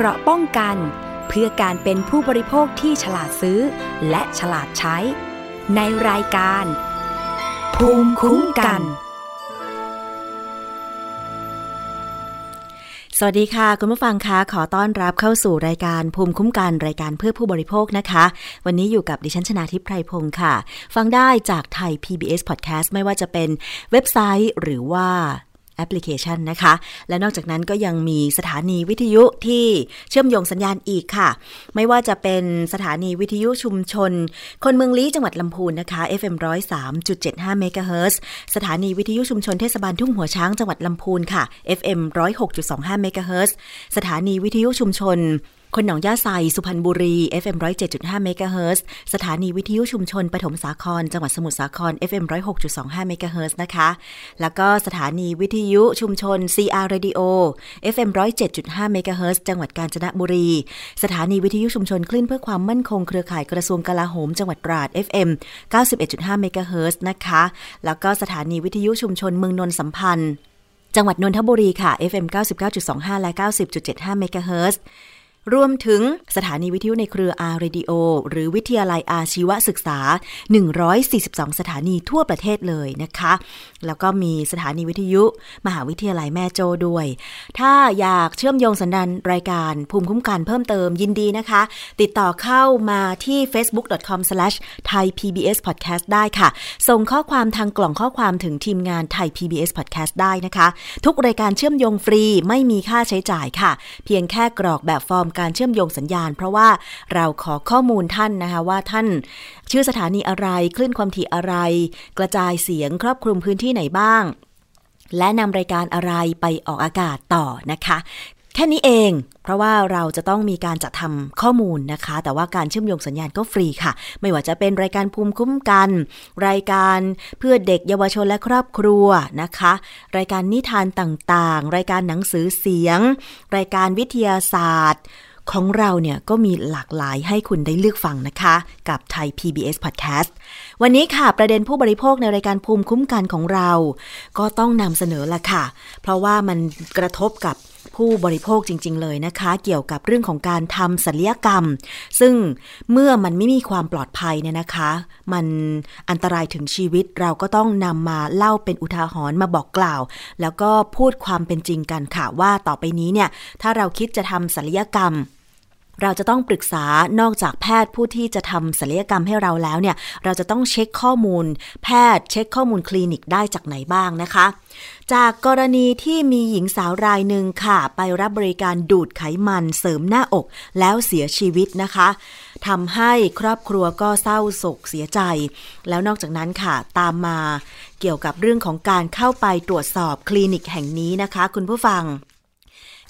เกราะป้องกัน เพื่อการเป็นผู้บริโภคที่ฉลาดซื้อ และฉลาดใช้ ในรายการ ภูมิคุ้มกัน สวัสดีค่ะ คุณผู้ฟังคะขอต้อนรับเข้าสู่รายการภูมิคุ้มกันรายการเพื่อผู้บริโภคนะคะ วันนี้อยู่กับดิฉันชนาทิพไพรพงศ์ค่ะ ฟังได้จากไทย PBS Podcast ไม่ว่าจะเป็นเว็บไซต์หรือว่า แอปพลิเคชันนะคะ และนอกจากนั้นก็ยังมีสถานีวิทยุที่เชื่อมโยงสัญญาณอีกค่ะ ไม่ว่าจะเป็นสถานีวิทยุชุมชน คนเมืองลี้จังหวัดลำพูนนะคะ FM 103.75เมกะเฮิรตซ์สถานีวิทยุชุมชนเทศบาลทุ่งหัวช้างจังหวัดลำพูนค่ะ FM 106.25เมกะเฮิรตซ์สถานีวิทยุชุมชน คนหนองหญ้าไซสุพรรณบุรี FM 107.5เมกะเฮิรตซ์สถานีวิทยุชุมชนปฐมสาคร จังหวัดสมุทรสาคร FM 106.25เมกะเฮิรตซ์นะคะ แล้วก็สถานีวิทยุชุมชน CR Radio FM 107.5เมกะเฮิรตซ์จังหวัดกาญจนบุรี สถานีวิทยุชุมชนคลื่นเพื่อความมั่นคงเครือข่ายกระทรวงกลาโหม จังหวัดตราด FM 91.5เมกะเฮิรตซ์นะคะ แล้วก็สถานีวิทยุชุมชนเมืองนนท์สัมพันธ์ จังหวัดนนทบุรีค่ะ FM 99.25 และ 90.75เมกะเฮิรตซ์ รวมถึงสถานีวิทยุในเครือ R Radioหรือวิทยาลัยอาชีวศึกษา 142 สถานีทั่วประเทศเลยนะคะแล้วก็มีสถานีวิทยุ มหาวิทยาลัยแม่โจ้ด้วย ถ้าอยากเชื่อมโยงสันดานรายการภูมิคุ้มกันเพิ่มเติมยินดีนะคะ ติดต่อเข้ามาที่ facebook.com/thaipbspodcast ได้ค่ะ ส่งข้อความทางกล่องข้อความถึงทีมงานไทย PBS Podcast ได้นะคะ ทุกรายการเชื่อมโยงฟรีไม่มีค่าใช้จ่ายค่ะ เพียงแค่กรอกแบบฟอร์มการเชื่อมโยงสัญญาณ เพราะว่าเราขอข้อมูลท่านนะคะว่าท่าน ชื่อสถานีอะไรคลื่นความถี่อะไร กระจายเสียงครอบคลุมพื้นที่ที่ไหนบ้าง และนำรายการอะไรไปออกอากาศต่อนะคะ แค่นี้เอง เพราะว่าเราจะต้องมีการจัดทำข้อมูลนะคะ แต่ว่าการเชื่อมโยงสัญญาณก็ฟรีค่ะ ไม่ว่าจะเป็นรายการภูมิคุ้มกัน รายการเพื่อเด็กเยาวชนและครอบครัวนะคะ รายการนิทานต่างๆ รายการหนังสือเสียง รายการวิทยาศาสตร์ของเราเนี่ยก็มีหลากหลายให้คุณได้เลือกฟังนะคะ กับไทย PBS Podcast วันนี้ค่ะประเด็นผู้บริโภคในรายการภูมิคุ้มกันของเรา ก็ต้องนำเสนอละค่ะ เพราะว่ามันกระทบกับผู้บริโภคจริง ๆ เลยนะคะ เกี่ยวกับเรื่องของการทำศัลยกรรม ซึ่งเมื่อมันไม่มีความปลอดภัยเนี่ยนะคะ มันอันตรายถึงชีวิตเราก็ต้องนำมาเล่าเป็นอุทาหรณ์มาบอกกล่าว แล้วก็พูดความเป็นจริงกันค่ะว่าต่อไปนี้เนี่ยถ้าเราคิดจะทำศัลยกรรม เราจะต้องปรึกษานอกจากแพทย์ผู้ที่จะทำศัลยกรรมให้เราแล้วเนี่ย เราจะต้องเช็คข้อมูล แพทย์เช็คข้อมูลคลินิกได้จากไหนบ้างนะคะ จากกรณีที่มีหญิงสาวรายหนึ่งค่ะ ไปรับบริการดูดไขมันเสริมหน้าอกแล้วเสียชีวิตนะคะทำให้ครอบครัวก็เศร้าโศกเสียใจ แล้วนอกจากนั้นค่ะตามมาเกี่ยวกับเรื่องของการเข้าไปตรวจสอบคลินิกแห่งนี้นะคะ คุณผู้ฟัง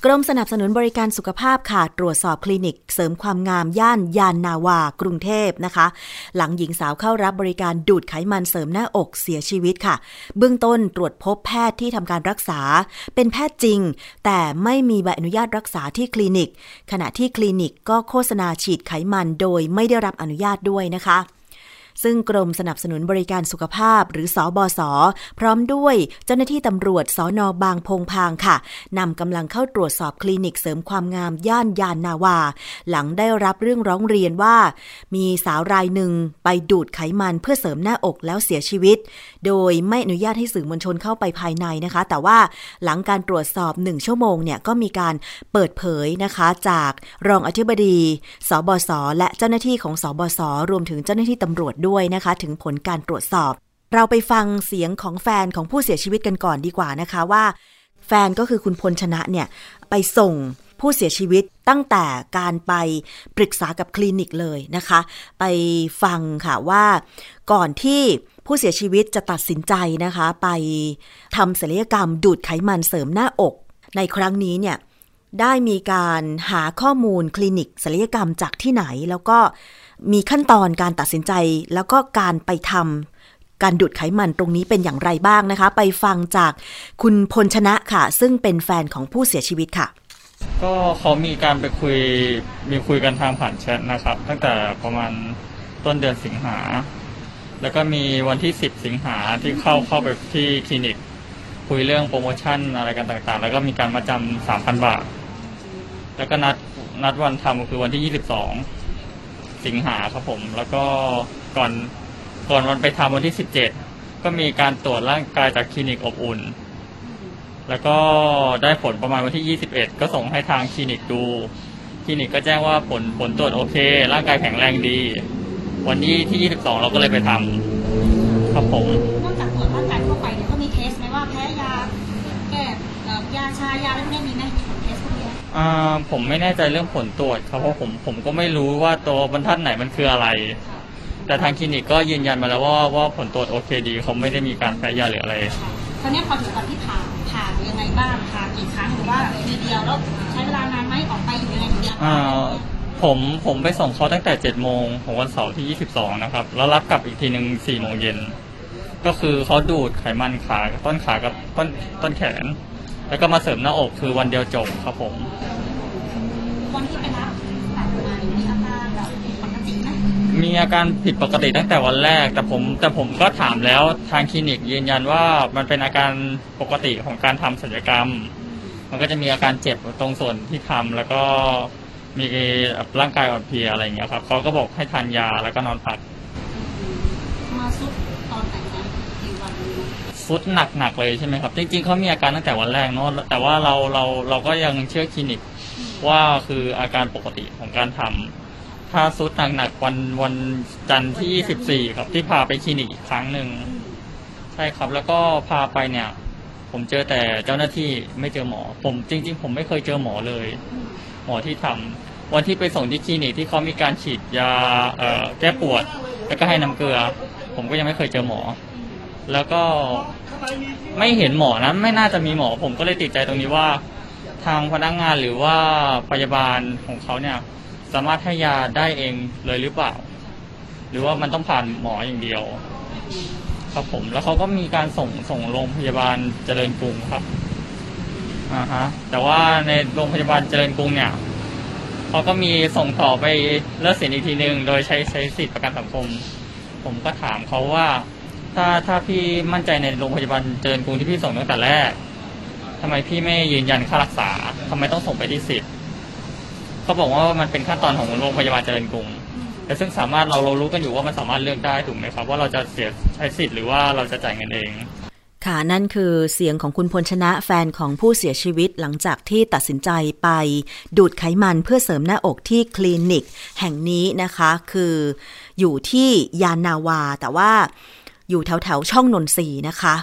กรมสนับสนุนบริการสุขภาพค่ะ ตรวจสอบคลินิก เสริมความงามย่านยานนาวา กรุงเทพนะคะ หลังหญิงสาวเข้ารับบริการดูดไขมันเสริมหน้าอกเสียชีวิตค่ะ เบื้องต้นตรวจพบแพทย์ที่ทำการรักษา เป็นแพทย์จริง แต่ไม่มีใบอนุญาตรักษาที่คลินิก ขณะที่คลินิกก็โฆษณาฉีดไขมันโดยไม่ได้รับอนุญาตด้วยนะคะ ซึ่งกรมสนับสนุนบริการสุขภาพหรือสอบศพร้อมด้วยเจ้าหน้าที่ตำรวจสอนอบางพงพางค่ะนำกำลังเข้าตรวจสอบคลินิกเสริมความงามย่านยานนาวา หลังได้รับเรื่องร้องเรียนว่า มีสาวรายหนึ่งไปดูดไขมันเพื่อเสริมหน้าอกแล้วเสียชีวิต โดยไม่อนุญาตให้สื่อมวลชนเข้าไปภายในนะคะ แต่ว่าหลังการตรวจสอบหนึ่งชั่วโมงเนี่ยก็มีการเปิดเผยนะคะจากรองอธิบดี สบศและเจ้าหน้าที่ของสบศรวมถึงเจ้าหน้าที่ตำรวจด้วยนะคะ ถึงผลการตรวจสอบ เราไปฟังเสียงของแฟนของผู้เสียชีวิตกันก่อนดีกว่านะคะว่า แฟนก็คือคุณพลชนะเนี่ยไปส่งผู้เสียชีวิตตั้งแต่การไปปรึกษากับคลินิกเลยนะคะ ไปฟังค่ะว่าก่อนที่ผู้เสียชีวิตจะตัดสินใจนะคะ ไปทำศัลยกรรมดูดไขมันเสริมหน้าอก ในครั้งนี้เนี่ยได้มีการหาข้อมูลคลินิกศัลยกรรมจากที่ไหน แล้วก็ มีขั้นตอนการตัดสินใจแล้วก็การไปทำการดูดไขมันตรงนี้เป็นอย่างไรบ้างนะคะ ไปฟังจากคุณพลชนะค่ะ ซึ่งเป็นแฟนของผู้เสียชีวิตค่ะ ก็เขามีการไปคุยมีคุยกันทางผ่านแชทนะครับ ตั้งแต่ประมาณต้นเดือนสิงหา แล้วก็มีวันที่ 10 สิงหาที่เข้าเข้าไปที่คลินิก คุยเรื่องโปรโมชั่นอะไรกันต่างๆ แล้วก็มีการมาจำสามพันบาท แล้วก็นัดนัดวันทำคือวันที่ยี่ สิงหาครับผม แล้วก็ก่อนก่อนวันไปทำวันที่สิบเจ็ดก็มีการตรวจร่างกายจากคลินิกอบอุ่น แล้วก็ได้ผลประมาณวันที่ 21 ก็ส่งให้ทางคลินิกดู คลินิกก็แจ้งว่าผลผลตรวจโอเค ร่างกายแข็งแรงดี วันที่ที่ 22 เราก็เลยไปทำครับผมนอกจากตรวจร่างกายทั่วไปเนี่ยก็มีเทสไหมว่าแพ้ยาแก้เอ่อยาชายาอะไรพวกนี้มีไหม อ่าผมไม่แน่ใจเรื่องผลตรวจครับเพราะผมผมก็ไม่รู้ว่าตัวบรรทัดไหนมันคืออะไร แต่ทางคลินิกก็ยืนยันมาแล้วว่าว่าผลตรวจโอเคดีเขาไม่ได้มีการแพ้ยาหรืออะไรคราวนี้พอถึงวันที่ผ่าผ่ายังไงบ้างผ่ากี่ครั้งหรือว่าทีเดียวแล้วใช้เวลานานไหมออกไปอยู่ยังไงถึงจะอ่าผมผมไปส่งเขาตั้งแต่เจ็ดโมงของวันเสาร์ที่ 22 นะครับ แล้วรับกลับอีกทีหนึ่ง4โมงเย็น ก็คือเขาดูดไขมันขาต้นขากับต้นต้นแขน แล้วก็มาเสริมหน้าอกคือวันเดียวจบครับผม วันที่ไปรับผ่ามามีอาการแบบผิดปกติไหมมีอาการผิดปกติตั้งแต่วันแรก แต่ผมแต่ผมก็ถามแล้วทางคลินิกยืนยันว่ามันเป็นอาการปกติของการทำศัลยกรรม มันก็จะมีอาการเจ็บตรงส่วนที่ทำแล้วก็มีร่างกายอ่อนเพลียอะไรอย่างเงี้ยครับเขาก็บอกให้ทานยาแล้วก็นอนพัก มาซุดตอนไหนนะกี่วัน ฟุตหนักๆเลยใช่ไหมครับ จริง ๆเขามีอาการตั้งแต่วันแรกเนอะแต่ว่าเราเราเราก็ยังเชื่อคลินิกว่าคืออาการปกติของการทำถ้าซุดหนักๆวันวันจันทร์ที่ 24 ครับที่พาไปคลินิกอีกครั้งหนึ่งใช่ครับ แล้วก็พาไปเนี่ย ผมเจอแต่เจ้าหน้าที่ไม่เจอหมอ ผมจริง ๆ ผมไม่เคยเจอหมอเลย หมอที่ทำวันที่ไปส่งที่คลินิกที่เขามีการฉีดยาเอ่อแก้ปวด แล้วก็ให้น้ำเกลือ ผมก็ยังไม่เคยเจอหมอ แล้วก็ไม่เห็นหมอนะไม่น่าจะมีหมอ ผมก็เลยติดใจตรงนี้ว่า ทางพนักงานหรือว่าพยาบาลของเขาเนี่ย สามารถให้ยาได้เองเลยหรือเปล่า หรือว่ามันต้องผ่านหมออย่างเดียว ครับผมแล้วเขาก็มีการส่งส่งโรงพยาบาลเจริญกรุงครับอ่าฮะแต่ว่าในโรงพยาบาลเจริญกรุงเนี่ยเขาก็มีส่งต่อไปเลิกสียอีกทีหนึ่งโดยใช้ใช้สิทธิประกันสังคม ผมก็ถามเขาว่า ถ้าถ้าพี่มั่นใจในโรงพยาบาลเจริญกรุงที่พี่ส่งตั้งแต่แรกทำไมพี่ไม่ยืนยันค่ารักษาทำไมต้องส่งไปที่สิทธิ์เขาบอกว่ามันเป็นขั้นตอนของโรงพยาบาลเจริญกรุงแต่ซึ่งสามารถเราเรารู้กันอยู่ว่ามันสามารถเลือกได้ถูกไหมครับ ว่าเราจะเสียใช้สิทธิ์หรือว่าเราจะจ่ายเงินเองค่ะนั่นคือเสียงของคุณพลชนะแฟนของผู้เสียชีวิตหลังจากที่ตัดสินใจไป ดูดไขมันเพื่อเสริมหน้าอกที่คลินิก แห่งนี้นะคะคืออยู่ที่ยานนาวา แต่ว่า อยู่แถวแถวๆช่องนนทรีนะคะ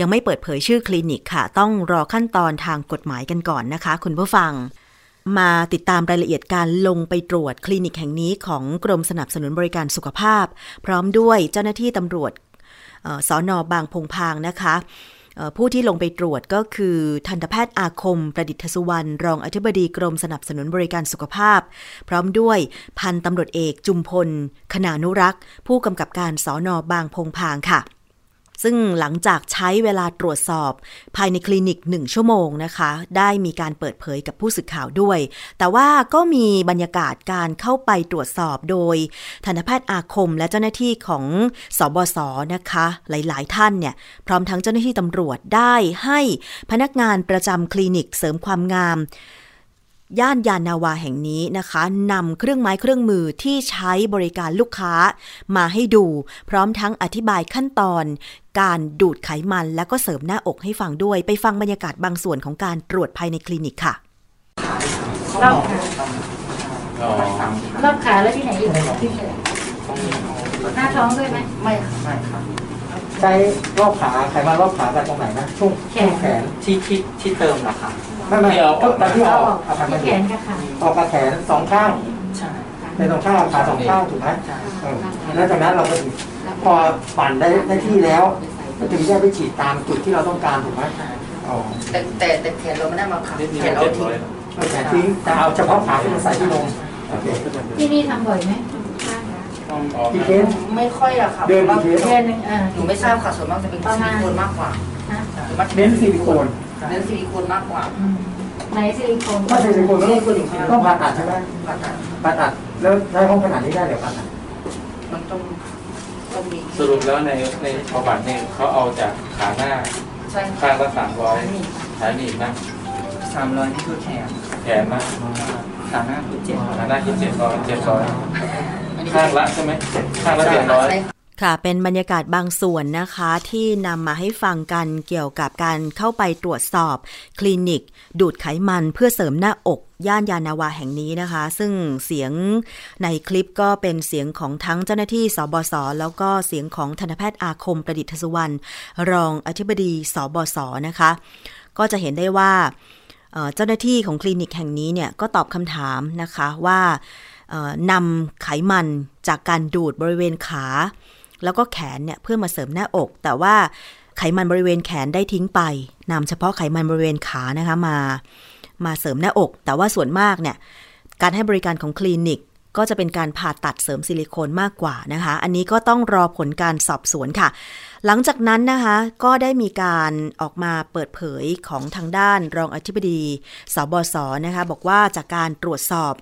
ยังไม่เปิดเผยชื่อคลินิกค่ะ ต้องรอขั้นตอนทางกฎหมายกันก่อนนะคะ คุณผู้ฟัง มาติดตามรายละเอียดการลงไปตรวจคลินิกแห่งนี้ของกรมสนับสนุนบริการสุขภาพ พร้อมด้วยเจ้าหน้าที่ตำรวจออสอนอบางพงพางนะคะ ผู้ที่ลงไปตรวจก็คือทันตแพทย์อาคม ประดิษฐสุวรรณรองอธิบดีกรมสนับสนุนบริการสุขภาพ พร้อมด้วยพันตำรวจเอกจุมพลขนานุรักษ์ ผู้กำกับการสอนอบางพงพางค่ะ ซึ่งหลังจากใช้เวลาตรวจสอบภายในคลินิกหนึ่งชั่วโมงนะคะ ได้มีการเปิดเผยกับผู้สื่อข่าวด้วย แต่ว่าก็มีบรรยากาศการเข้าไปตรวจสอบโดยทันตแพทย์อาคมและเจ้าหน้าที่ของสบศนะคะ หลายๆ ท่านเนี่ย พร้อมทั้งเจ้าหน้าที่ตำรวจได้ให้พนักงานประจำคลินิกเสริมความงาม ย่านยานาวาแห่งนี้นะคะนำเครื่องไม้เครื่องมือที่ใช้บริการลูกค้ามาให้ดู พร้อมทั้งอธิบายขั้นตอน การดูดไขมันและก็เสริมหน้าอกให้ฟังด้วย ไปฟังบรรยากาศบางส่วนของการตรวจภายในคลินิกค่ะรอบขารอบขาแล้วที่ไหนอีกที่ไหนหน้าท้องด้วยไหมไม่ครับไม่ครับใช้รอบขาไขมันรอบขาแบบตรงไหนนะช่วงแขนที่ที่ที่เติมนะครับ ไม่ไม่ที่เอาออกตอนที่เอาเอาออกเอาขาที่มาแขดูนกับขาออกกับแขนสองข้างใช่เป็นสองข้างเอาขาสองข้างถูกไหมเออแล้วจากนั้นเราก็ถึงพอปั่นได้ได้ที่แล้วก็ถึงจะไปฉีดตามจุดที่เราต้องการถูกไหมอ๋อแต่แต่แต่แขนเราไม่ได้มาขับแขนเราทิ้งเอาแขนทิ้งแต่เอาเฉพาะขาที่มันใส่ที่นมโอเคที่นี่ทำบ่อยไหมกี่เคสไม่ค่อยอะค่ะเดินเพราะกี่ว่าเคสเดือนหนึงอ่าหนูไม่ทราบค่ะส่วนมากจะเป็นซิลิโคนมากกว่าฮะส่วนมากจะเน้นซิลิโคน เน้นซิลิโคนมากกว่าอืมไหนซิลิโคนถ้าซิลิโคนต้องต้องผ่าตัดใช่ไหมผ่าตัดผ่าตัดแล้วใช้ห้องขนาดนี้ได้เดี๋ยวผ่าตัดมันต้องต้องมีสรุปแล้วในในประวัติเนี่ยเขาเอาจากขาหน้าใช่ข้างละสามร้อยนี่ขาหนีบนะสสามร้อยนี่คือแขนแขนนะขาหน้าคือเจ็ดขาหน้าคิดเจ็ดร้อยเจ็ดร้อยข้างละใช่ไหมข้างละเจ็ดร้อย ค่ะ เป็นบรรยากาศบางส่วนนะคะที่นำมาให้ฟังกันเกี่ยวกับการเข้าไปตรวจสอบ คลินิก ดูดไขมันเพื่อเสริมหน้าอกย่านยานาวาแห่งนี้นะคะ ซึ่งเสียงในคลิปก็เป็นเสียงของทั้งเจ้าหน้าที่สบศแล้วก็เสียงของทันตแพทย์อาคมประดิษฐสุวรรณรองอธิบดีสบศนะคะ ก็จะเห็นได้ว่าเจ้าหน้าที่ของคลินิกแห่งนี้เนี่ยก็ตอบคำถามนะคะว่านำไขมันจากการดูดบริเวณขา แล้วก็แขนเนี่ยเพื่อมาเสริมหน้าอก แต่ว่าไขมันบริเวณแขนได้ทิ้งไปนำเฉพาะไขมันบริเวณขานะคะมา มาเสริมหน้าอก แต่ว่าส่วนมากเนี่ยการให้บริการของคลินิกก็จะเป็นการผ่าตัดเสริมซิลิโคนมากกว่านะคะ อันนี้ก็ต้องรอผลการสอบสวนค่ะ หลังจากนั้นนะคะก็ได้มีการออกมาเปิดเผยของทางด้านรองอธิบดีสบศนะคะ บอกว่าจากการตรวจสอบ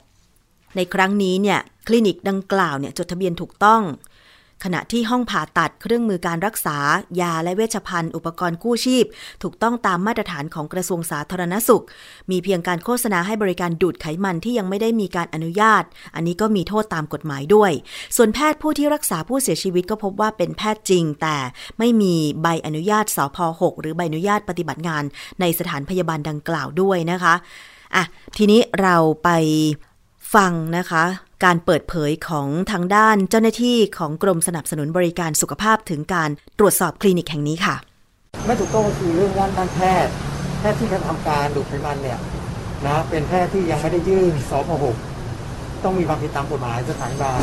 ในครั้งนี้เนี่ยคลินิกดังกล่าวเนี่ยจดทะเบียนถูกต้อง ขณะที่ห้องผ่าตัดเครื่องมือการรักษา ยาและเวชภัณฑ์อุปกรณ์กู้ชีพ ถูกต้องตามมาตรฐานของกระทรวงสาธารณสุข มีเพียงการโฆษณาให้บริการดูดไขมันที่ยังไม่ได้มีการอนุญาต อันนี้ก็มีโทษตามกฎหมายด้วย ส่วนแพทย์ผู้ที่รักษาผู้เสียชีวิตก็พบว่าเป็นแพทย์จริง แต่ไม่มีใบอนุญาตสพ6หรือใบอนุญาตปฏิบัติงาน ในสถานพยาบาลดังกล่าวด้วยนะคะอะทีนี้เราไปฟังนะคะ การเปิดเผยของทางด้านเจ้าหน้าที่ของกรมสนับสนุนบริการสุขภาพถึงการตรวจสอบคลินิกแห่งนี้ค่ะ ไม่ถูกต้องก็คือเรื่องด้านด้านแพทย์แพทย์ที่กระทำการดูดไขมันเนี่ยนะเป็นแพทย์ที่ยังไม่ได้ยื่นสพ6ต้องมีความผิดตามกฎหมายสถานบาล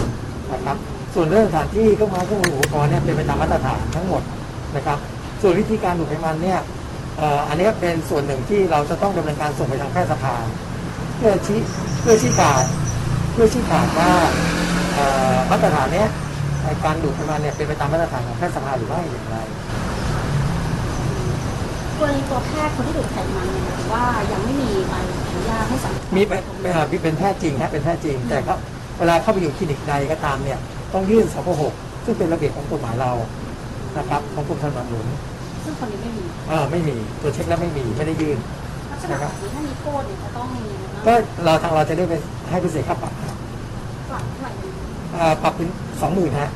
นะครับส่วนเรื่องสถานที่เครื่องไม้เครื่องมืออุปกรณ์เนี่ยเป็นไปตามมาตรฐานทั้งหมดนะครับ ส่วนวิธีการดูดไขมันเนี่ยอันนี้เป็นส่วนหนึ่งที่เราจะต้องดำเนินการส่งไปทางแพทยสภาเพื่อชี้เพื่อชี้ขาด พื่อชี้ขาดว่าเอ่อมาตรฐานเนี้ยในการดูดไขมันเนี่ยเป็นไปตามมาตรฐานของแพทยสภาหรือไม่อย่างไรกรณีตัวแพทย์คนที่ดูดไขมันเนี่ยถือว่ายังไม่มีใบอนุญาตให้สัมผัสมีเป็นเป็นอ่ามีเป็นแพทย์จริงนะเป็นแพทย์จริง แต่ก็เวลาเข้าไปอยู่คลินิกใดก็ตามเนี่ยต้องยื่นสพ6ซึ่งเป็นระเบียบของกฎหมายเรานะครับของกรมสนับสนุนซึ่งคนนี้ไม่มีเออไม่มีตัวเช็คแล้วไม่มีไม่ได้ยื่น ลักษณะแบบนี้ถ้ามีโทษเนี่ยจะต้องมีนะก็เราทางเราจะได้ไปให้พิเศษค่าปรับครับปรับเท่าไหร่ดีอ่าปรับเป็นสองหมื่นฮะ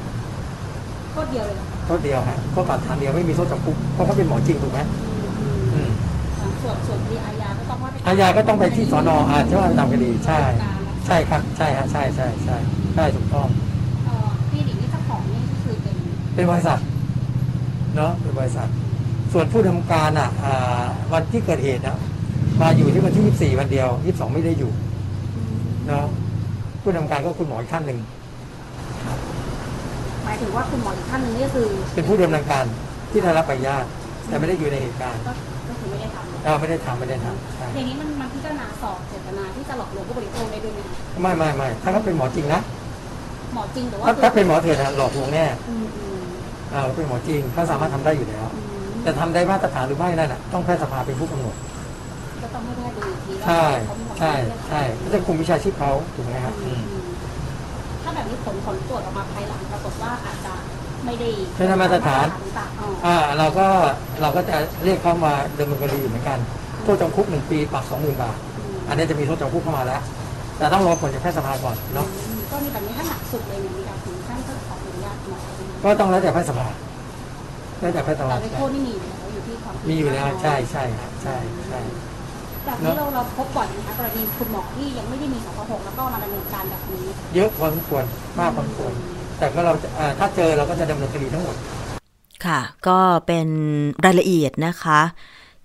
โทษเดียวเลยนะโทษเดียวฮะโทษปรับทางเดียวไม่มีโทษจำคุกเพราะเขาเป็นหมอจริงถูกไหมอืมส่วนส่วนคดีอาญาก็ต้องว่าไปอาญาก็ต้องไปที่สอนออาใช่ว่าตามคดีใช่ ใช่ครับใช่ฮะใช่ใช่ใช่ใช่ถูกต้อง เอ่อคลินิกนี่เจ้าของนี่ก็คือเป็นเป็นบริษัทเนาะเป็นบริษัท ส่วนผู้ทำการอะอ่าวันที่เกิดเหตุอะ มาอยู่ที่วันที่24วันเดียว22ไม่ได้อยู่เนาะผู้ทำการก็คุณหมออีกท่านหนึ่งหมายถึงว่าคุณหมออีกท่านหนึ่งนี่ก็คือ เป็นผู้ดำเนินการที่ได้รับใบอนุญาตแต่ไม่ได้อยู่ในเหตุการณ์ก็ก็คือไม่ได้ทำเราไม่ได้ทำไม่ได้ทำใช่อย่างนี้มันมันพิจารณาสอบเจตนาที่จะหลอกลวงผู้บริโภคได้ด้วยไหมคะไม่ไม่ไม่ถ้าเขาเป็นหมอจริงนะหมอจริงหรือว่าถ้าถ้าเป็นหมอเถื่อนอะหลอกลวงแน่อืมอืมเออเป็นหมอจริงเขาสามารถทำได้อยู่แล้วอืมแต่ทำได้มาตรฐานหรือไม่นั่นอะต้องแพทยสภาเป็นผู้กำหนด ก็ต้องให้แพทย์ดูอีกทีว่าใช่เขามีความใช่เรียบร้อยใช่ก็จะคุมวิชาชีพเขาถูกไหมครับอือืมมอืมถ้าแบบนี้ผลผลตรวจออกมาภายหลังปรากฏว่าอาจจะไม่ได้ไม่ได้มาตรฐานต่างๆอ๋ออ่าเราก็เราก็จะเรียกเขามาดำเนินคดีเหมือนกันโทษจำคุกหนึ่งปีปรับสองหมื่นบาท อันนี้จะมีโทษจำคุกเข้ามาแล้ว แต่ต้องรอผลจากแพทยสภาก่อนเนาะอืมก็มีแบบนี้ถ้าหนักสุดเลยเนี่ยมีการถึงขั้นต้องขออนุญาตหมอใช่ไหมก็ต้องแล้วแต่แพทยสภาแล้วแต่แพทยสภาแต่ในโทษนี่มีอยู่แล้วอยู่ที่ความผิดมีอยู่แล้วใช่ใช่ครับใช่ใช่ แบบนี้เราเราพบบ่อยนะคะกรณีคุณหมอที่ยังไม่ได้มีสพหกแล้วก็มาดำเนินการแบบนี้ เยอะพอสมควรมากพอสมควร แต่ก็เราจะอ่าถ้าเจอเราก็จะดำเนินคดีทั้งหมด ค่ะ ก็เป็นรายละเอียดนะคะ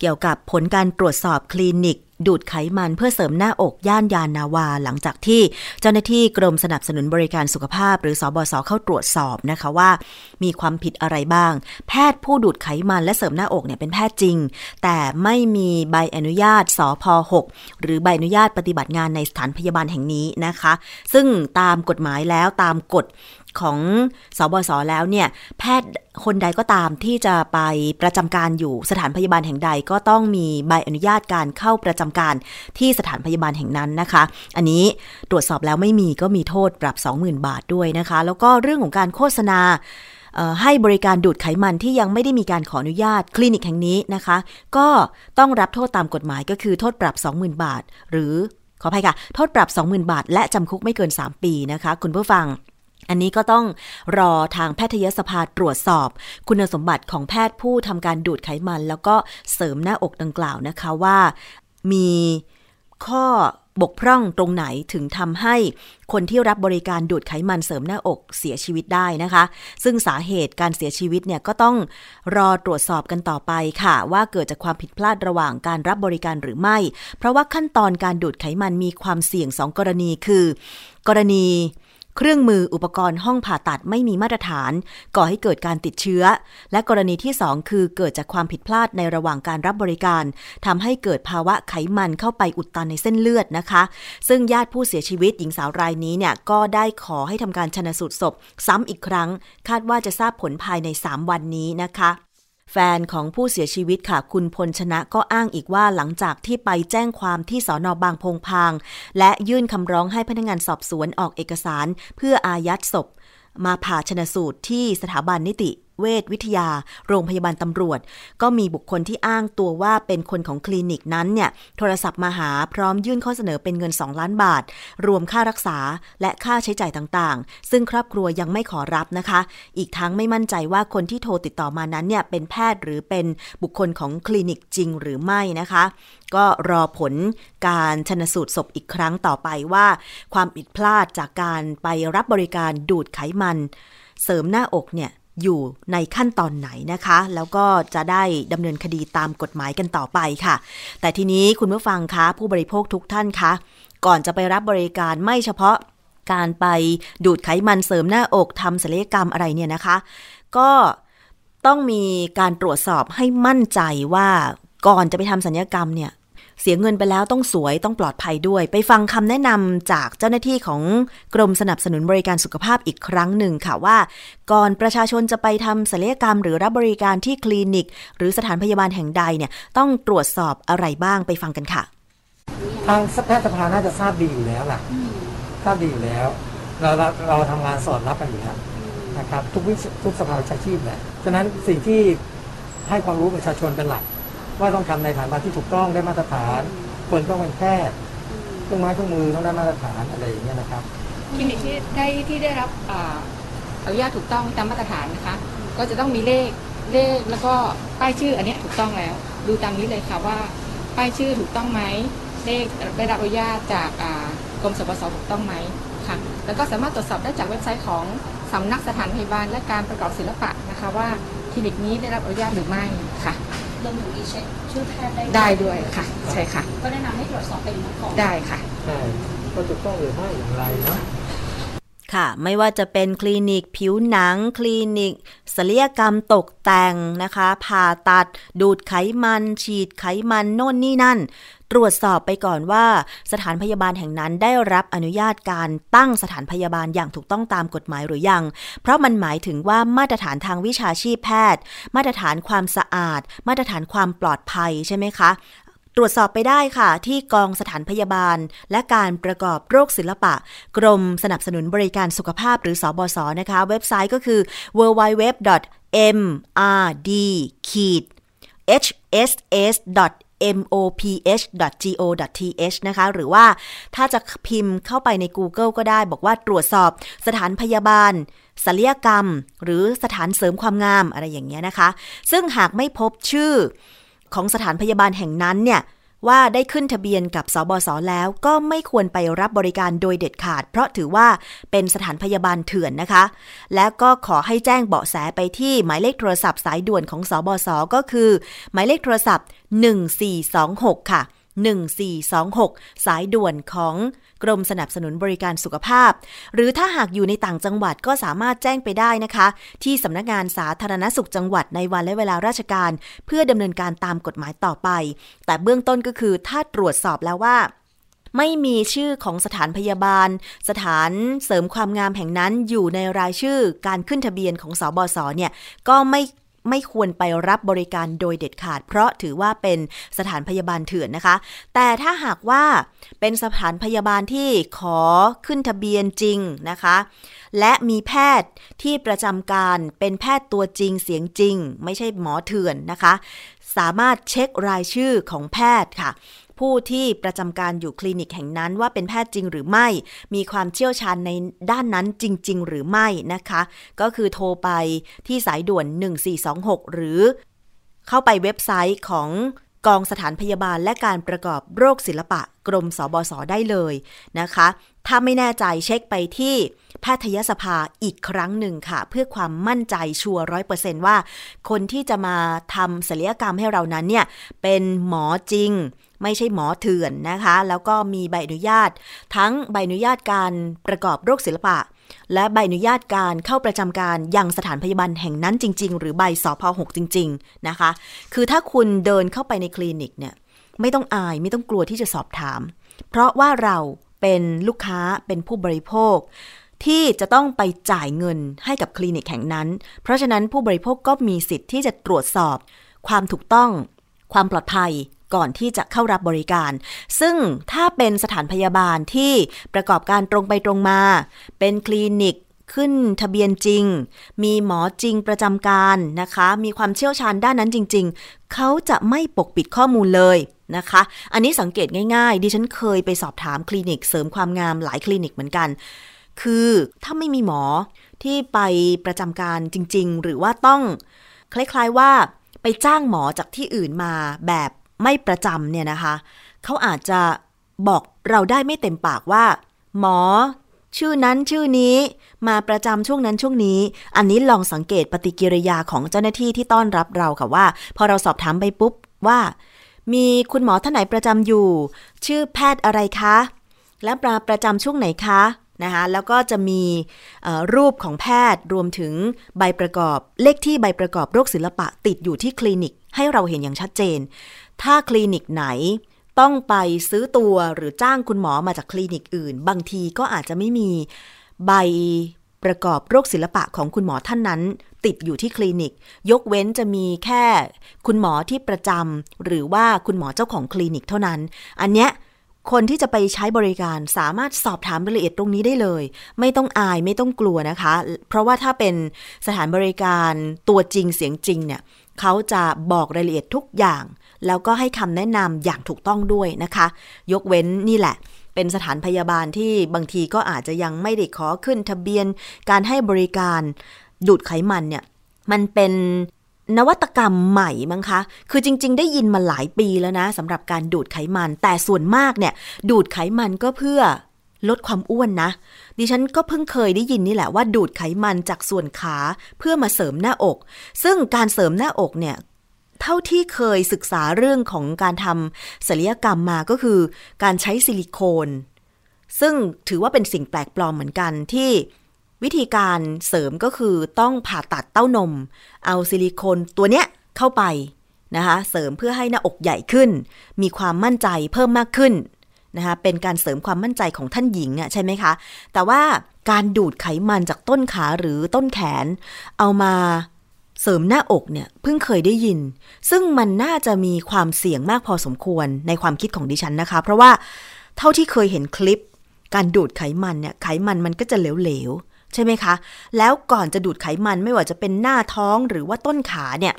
เกี่ยวกับผลการตรวจสอบคลินิก ดูดไขมันเพื่อเสริมหน้าอกย่านยานนาวา หลังจากที่เจ้าหน้าที่กรมสนับสนุนบริการสุขภาพ หรือสอบศเข้าตรวจสอบนะคะว่า มีความผิดอะไรบ้าง แพทย์ผู้ดูดไขมันและเสริมหน้าอกเนี่ยเป็นแพทย์จริง แต่ไม่มีใบอนุญาตสพ6หรือใบอนุญาตปฏิบัติงานในสถานพยาบาลแห่งนี้นะคะ ซึ่งตามกฎหมายแล้วตามกฎ ของสบศแล้วเนี่ยแพทย์คนใดก็ตามที่จะไปประจำการอยู่สถานพยาบาลแห่งใดก็ต้องมีใบอนุญาตการเข้าประจำการที่สถานพยาบาลแห่งนั้นนะคะ อันนี้ตรวจสอบแล้วไม่มีก็มีโทษปรับ 20,000 บาทด้วยนะคะ แล้วก็เรื่องของการโฆษณาให้บริการดูดไขมันที่ยังไม่ได้มีการขออนุญาตคลินิกแห่งนี้นะคะ ก็ต้องรับโทษตามกฎหมายก็คือโทษปรับ 20,000 บาท หรือขออภัยค่ะ โทษปรับ 20,000 บาท และจำคุกไม่เกิน 3 ปีนะคะ คุณผู้ฟัง อันนี้ก็ต้องรอทางแพทยสภาตรวจสอบ คุณสมบัติของแพทย์ผู้ทำการดูดไขมัน แล้วก็เสริมหน้าอกดังกล่าวนะคะว่ามีข้อบกพร่องตรงไหนถึงทำให้คนที่รับบริการดูดไขมันเสริมหน้าอกเสียชีวิตได้นะคะ ซึ่งสาเหตุการเสียชีวิตเนี่ยก็ต้องรอตรวจสอบกันต่อไปค่ะ ว่าเกิดจากความผิดพลาดระหว่างการรับบริการหรือไม่ เพราะว่าขั้นตอนการดูดไขมันมีความเสี่ยง 2 กรณีคือ กรณี เครื่องมืออุปกรณ์ห้องผ่าตัดไม่มีมาตรฐาน ก่อให้เกิดการติดเชื้อ และกรณีที่ 2 คือเกิดจากความผิดพลาดในระหว่างการรับบริการทำให้เกิดภาวะไขมันเข้าไปอุดตันในเส้นเลือดนะคะ ซึ่งญาติผู้เสียชีวิตหญิงสาวรายนี้เนี่ยก็ได้ขอให้ทำการชนะสูตรศพ ซ้ำอีกครั้ง คาดว่าจะทราบผลภายใน 3 วันนี้นะคะ แฟนของผู้เสียชีวิตค่ะ คุณพลชนะก็อ้างอีกว่าหลังจากที่ไปแจ้งความที่สอนอบางพงพาง และยื่นคำร้องให้พนักงานสอบสวนออกเอกสาร เพื่ออายัดศพ มาผ่าชนสูตรที่สถาบันนิติเวชวิทยา โรงพยาบาลตำรวจ ก็มีบุคคลที่อ้างตัวว่าเป็นคนของคลินิกนั้นเนี่ย โทรศัพท์มาหาพร้อมยื่นข้อเสนอเป็นเงิน 2 ล้านบาท รวมค่ารักษาและค่าใช้จ่ายต่างๆ ซึ่งครอบครัวยังไม่ขอรับนะคะ อีกทั้งไม่มั่นใจว่าคนที่โทรติดต่อมานั้นเนี่ยเป็นแพทย์หรือเป็นบุคคลของคลินิกจริงหรือไม่นะคะ ก็รอผลการชนสูตรศพอีกครั้งต่อไปว่า ความผิดพลาดจากการไปรับบริการดูดไขมัน เสริมหน้าอกเนี่ยอยู่ในขั้นตอนไหนนะคะ แล้วก็จะได้ดำเนินคดีตามกฎหมายกันต่อไปค่ะ แต่ทีนี้คุณผู้ฟังคะผู้บริโภคทุกท่านคะ ก่อนจะไปรับบริการไม่เฉพาะการไปดูดไขมันเสริมหน้าอกทำศัลยกรรมอะไรเนี่ยนะคะ ก็ต้องมีการตรวจสอบให้มั่นใจว่า ก่อนจะไปทำศัลยกรรมเนี่ย เสียเงินไปแล้วต้องสวยต้องปลอดภัยด้วย ไปฟังคำแนะนำจากเจ้าหน้าที่ของกรมสนับสนุนบริการสุขภาพอีกครั้งหนึ่งค่ะว่า ก่อนประชาชนจะไปทำศัลยกรรม หรือรับบริการที่คลินิก หรือสถานพยาบาลแห่งใดเนี่ยต้องตรวจสอบอะไรบ้างไปฟังกันค่ะ ทางแพทยสภาน่าจะทราบดีอยู่แล้วล่ะทราบดีอยู่แล้ว เราเราเราทำงานสอดรับกันอยู่แล้วนะครับทุกวิทุกสภาวิชาชีพแหละฉะนั้นสิ่งที่ให้ความรู้ประชาชนเป็นหลัก ว่าต้องทำในฐานะที่ถูกต้องได้มาตรฐานคนต้องเป็นแพทย์เครื่องไม้เครื่องมือต้องได้มาตรฐานอะไรอย่างเงี้ยนะครับคลินิกที่ได้ที่ได้รับอนุญาตถูกต้องตามมาตรฐานนะคะ ก็จะต้องมีเลขเลขแล้วก็ป้ายชื่ออันนี้ถูกต้องแล้ว ดูตามนี้เลยค่ะว่าป้ายชื่อถูกต้องไหมเลขได้รับอนุญาตจากกรมสปสถูกต้องไหมค่ะแล้วก็สามารถตรวจสอบได้จากเว็บไซต์ของสำนักสถานพยาบาลและการประกอบศิลปะนะคะว่าคลินิกนี้ได้รับอนุญาตหรือไม่ค่ะ รวมถึงมีเช็คชื่อแพทย์ได้ได้ด้วยค่ะ ใช่ค่ะ ก็แนะนำให้ตรวจสอบเป็นก่อน ได้ค่ะ ใช่ก็ถูกต้องหรือไม่อย่างไรเนาะค่ะไม่ว่าจะเป็นคลินิกผิวหนัง คลินิกศัลยกรรมตกแต่งนะคะ ผ่าตัด ดูดไขมัน ฉีดไขมันโน่นนี่นั่น ตรวจสอบไปก่อนว่า สถานพยาบาลแห่งนั้นได้รับอนุญาตการตั้งสถานพยาบาลอย่างถูกต้องตามกฎหมายหรือยัง เพราะมันหมายถึงว่ามาตรฐานทางวิชาชีพแพทย์ มาตรฐานความสะอาด มาตรฐานความปลอดภัยใช่ไหมคะตรวจสอบไปได้ค่ะ ที่กองสถานพยาบาล และการประกอบโรคศิลปะ กรมสนับสนุนบริการสุขภาพหรือสอบศนะคะ เว็บไซต์ก็คือ www.mrd hss moph.go.th นะคะ หรือว่าถ้าจะพิมพ์เข้าไปใน Google ก็ได้บอกว่าตรวจสอบสถานพยาบาลศัลยกรรม หรือสถานเสริมความงามอะไรอย่างเงี้ยนะคะ ซึ่งหากไม่พบชื่อของสถานพยาบาลแห่งนั้นเนี่ย ว่าได้ขึ้นทะเบียนกับสบศแล้วก็ไม่ควรไปรับบริการโดยเด็ดขาด เพราะถือว่าเป็นสถานพยาบาลเถื่อนนะคะ และก็ขอให้แจ้งเบาะแสไปที่หมายเลขโทรศัพท์สายด่วนของสบศก็คือ หมายเลขโทรศัพท์ 1426 ค่ะ 1426 สายด่วนของ กรมสนับสนุนบริการสุขภาพ หรือถ้าหากอยู่ในต่างจังหวัดก็สามารถแจ้งไปได้นะคะ ที่สำนักงานสาธารณสุขจังหวัดในวันและเวลาราชการ เพื่อดำเนินการตามกฎหมายต่อไป แต่เบื้องต้นก็คือถ้าตรวจสอบแล้วว่าไม่มีชื่อของสถานพยาบาล สถานเสริมความงามแห่งนั้นอยู่ในรายชื่อการขึ้นทะเบียนของสอบศเนี่ยก็ไม่ ไม่ควรไปรับบริการโดยเด็ดขาด เพราะถือว่าเป็นสถานพยาบาลเถื่อนนะคะ แต่ถ้าหากว่าเป็นสถานพยาบาลที่ขอขึ้นทะเบียนจริงนะคะ และมีแพทย์ที่ประจำการเป็นแพทย์ตัวจริงเสียงจริง ไม่ใช่หมอเถื่อนนะคะ สามารถเช็ครายชื่อของแพทย์ค่ะ ผู้ที่ประจำการอยู่คลินิกแห่งนั้นว่าเป็นแพทย์จริงหรือไม่ มีความเชี่ยวชาญในด้านนั้นจริง ๆ หรือไม่นะคะ ก็คือโทรไปที่สายด่วน 1426 หรือ เข้าไปเว็บไซต์ของกองสถานพยาบาลและการประกอบโรคศิลปะกรมสบศได้เลยนะคะ ถ้าไม่แน่ใจเช็คไปที่แพทยสภาอีกครั้งหนึ่งค่ะ เพื่อความมั่นใจชัวร้อยเปอร์เซนว่า คนที่จะมาทำศัลยกรรมให้เรานั้นเนี่ย เป็นหมอจริง ไม่ใช่หมอเถื่อนนะคะ แล้วก็มีใบอนุญาต ทั้งใบอนุญาตการประกอบโรคศิลปะ และใบอนุญาตการเข้าประจำการยังสถานพยาบาลแห่งนั้นจริง ๆ หรือใบสพ6จริง ๆนะคะ คือถ้าคุณเดินเข้าไปในคลินิกเนี่ยไม่ต้องอายไม่ต้องกลัวที่จะสอบถาม เพราะว่าเราเป็นลูกค้าเป็นผู้บริโภค ที่จะต้องไปจ่ายเงินให้กับคลินิกแห่งนั้น เพราะฉะนั้นผู้บริโภคก็มีสิทธิ์ที่จะตรวจสอบ ความถูกต้อง ความปลอดภัย ก่อนที่จะเข้ารับบริการ ซึ่งถ้าเป็นสถานพยาบาลที่ประกอบการตรงไปตรงมา เป็นคลินิกขึ้นทะเบียนจริง มีหมอจริงประจำการนะคะ มีความเชี่ยวชาญด้านนั้นจริง ๆ เขาจะไม่ปกปิดข้อมูลเลยนะคะ อันนี้สังเกตง่าย ๆ ดิฉันเคยไปสอบถามคลินิกเสริมความงามหลายคลินิกเหมือนกัน คือถ้าไม่มีหมอที่ไปประจำการจริง ๆ หรือว่าต้อง คล้ายๆว่าไปจ้างหมอจากที่อื่นมาแบบ ไม่ประจำเนี่ยนะคะเขาอาจจะบอกเราได้ไม่เต็มปากว่า หมอ ชื่อนั้นชื่อนี้มาประจำช่วงนั้นช่วงนี้ อันนี้ลองสังเกตปฏิกิริยาของเจ้าหน้าที่ที่ต้อนรับเราค่ะว่า พอเราสอบถามไปปุ๊บว่า มีคุณหมอท่านไหนประจำอยู่ ชื่อแพทย์อะไรคะ และประประจำช่วงไหนคะนะคะแล้วก็จะมีรูปของแพทย์รวมถึงใบประกอบเลขที่ใบประกอบโรคศิลปะติดอยู่ที่คลินิก ให้เราเห็นอย่างชัดเจน ถ้าคลินิกไหนต้องไปซื้อตัวหรือจ้างคุณหมอมาจากคลินิกอื่น บางทีก็อาจจะไม่มีใบประกอบโรคศิลปะของคุณหมอท่านนั้น ติดอยู่ที่คลินิก ยกเว้นจะมีแค่คุณหมอที่ประจำหรือว่าคุณหมอเจ้าของคลินิกเท่านั้น อันเนี้ยคนที่จะไปใช้บริการสามารถสอบถามรายละเอียดตรงนี้ได้เลย ไม่ต้องอายไม่ต้องกลัวนะคะ เพราะว่าถ้าเป็นสถานบริการตัวจริงเสียงจริงเนี่ย เขาจะบอกรายละเอียดทุกอย่าง แล้วก็ให้คำแนะนำอย่างถูกต้องด้วยนะคะ ยกเว้นนี่แหละ เป็นสถานพยาบาลที่บางทีก็อาจจะยังไม่ได้ขอขึ้นทะเบียน การให้บริการดูดไขมันเนี่ย มันเป็นนวัตกรรมใหม่มั้งคะ คือจริง ๆ ได้ยินมาหลายปีแล้วนะสำหรับการดูดไขมัน แต่ส่วนมากเนี่ย ดูดไขมันก็เพื่อลดความอ้วนนะ ดิฉันก็เพิ่งเคยได้ยินนี่แหละว่าดูดไขมันจากส่วนขาเพื่อมาเสริมหน้าอก ซึ่งการเสริมหน้าอกเนี่ยเท่าที่เคยศึกษาเรื่องของการทำศัลยกรรมมาก็คือการใช้ซิลิโคน ซึ่งถือว่าเป็นสิ่งแปลกปลอมเหมือนกันที่วิธีการเสริมก็คือต้องผ่าตัดเต้านม เอาซิลิโคนตัวเนี้ยเข้าไปนะคะเสริมเพื่อให้หน้าอกใหญ่ขึ้น มีความมั่นใจเพิ่มมากขึ้น นะคะเป็นการเสริมความมั่นใจของท่านหญิงอะใช่ไหมคะ แต่ว่าการดูดไขมันจากต้นขาหรือต้นแขน เอามาเสริมหน้าอกเนี่ยเพิ่งเคยได้ยิน ซึ่งมันน่าจะมีความเสี่ยงมากพอสมควรในความคิดของดิฉันนะคะ เพราะว่าเท่าที่เคยเห็นคลิป การดูดไขมันเนี่ยไขมันมันก็จะเหลวๆใช่ไหมคะ แล้วก่อนจะดูดไขมันไม่ว่าจะเป็นหน้าท้องหรือว่าต้นขาเนี่ย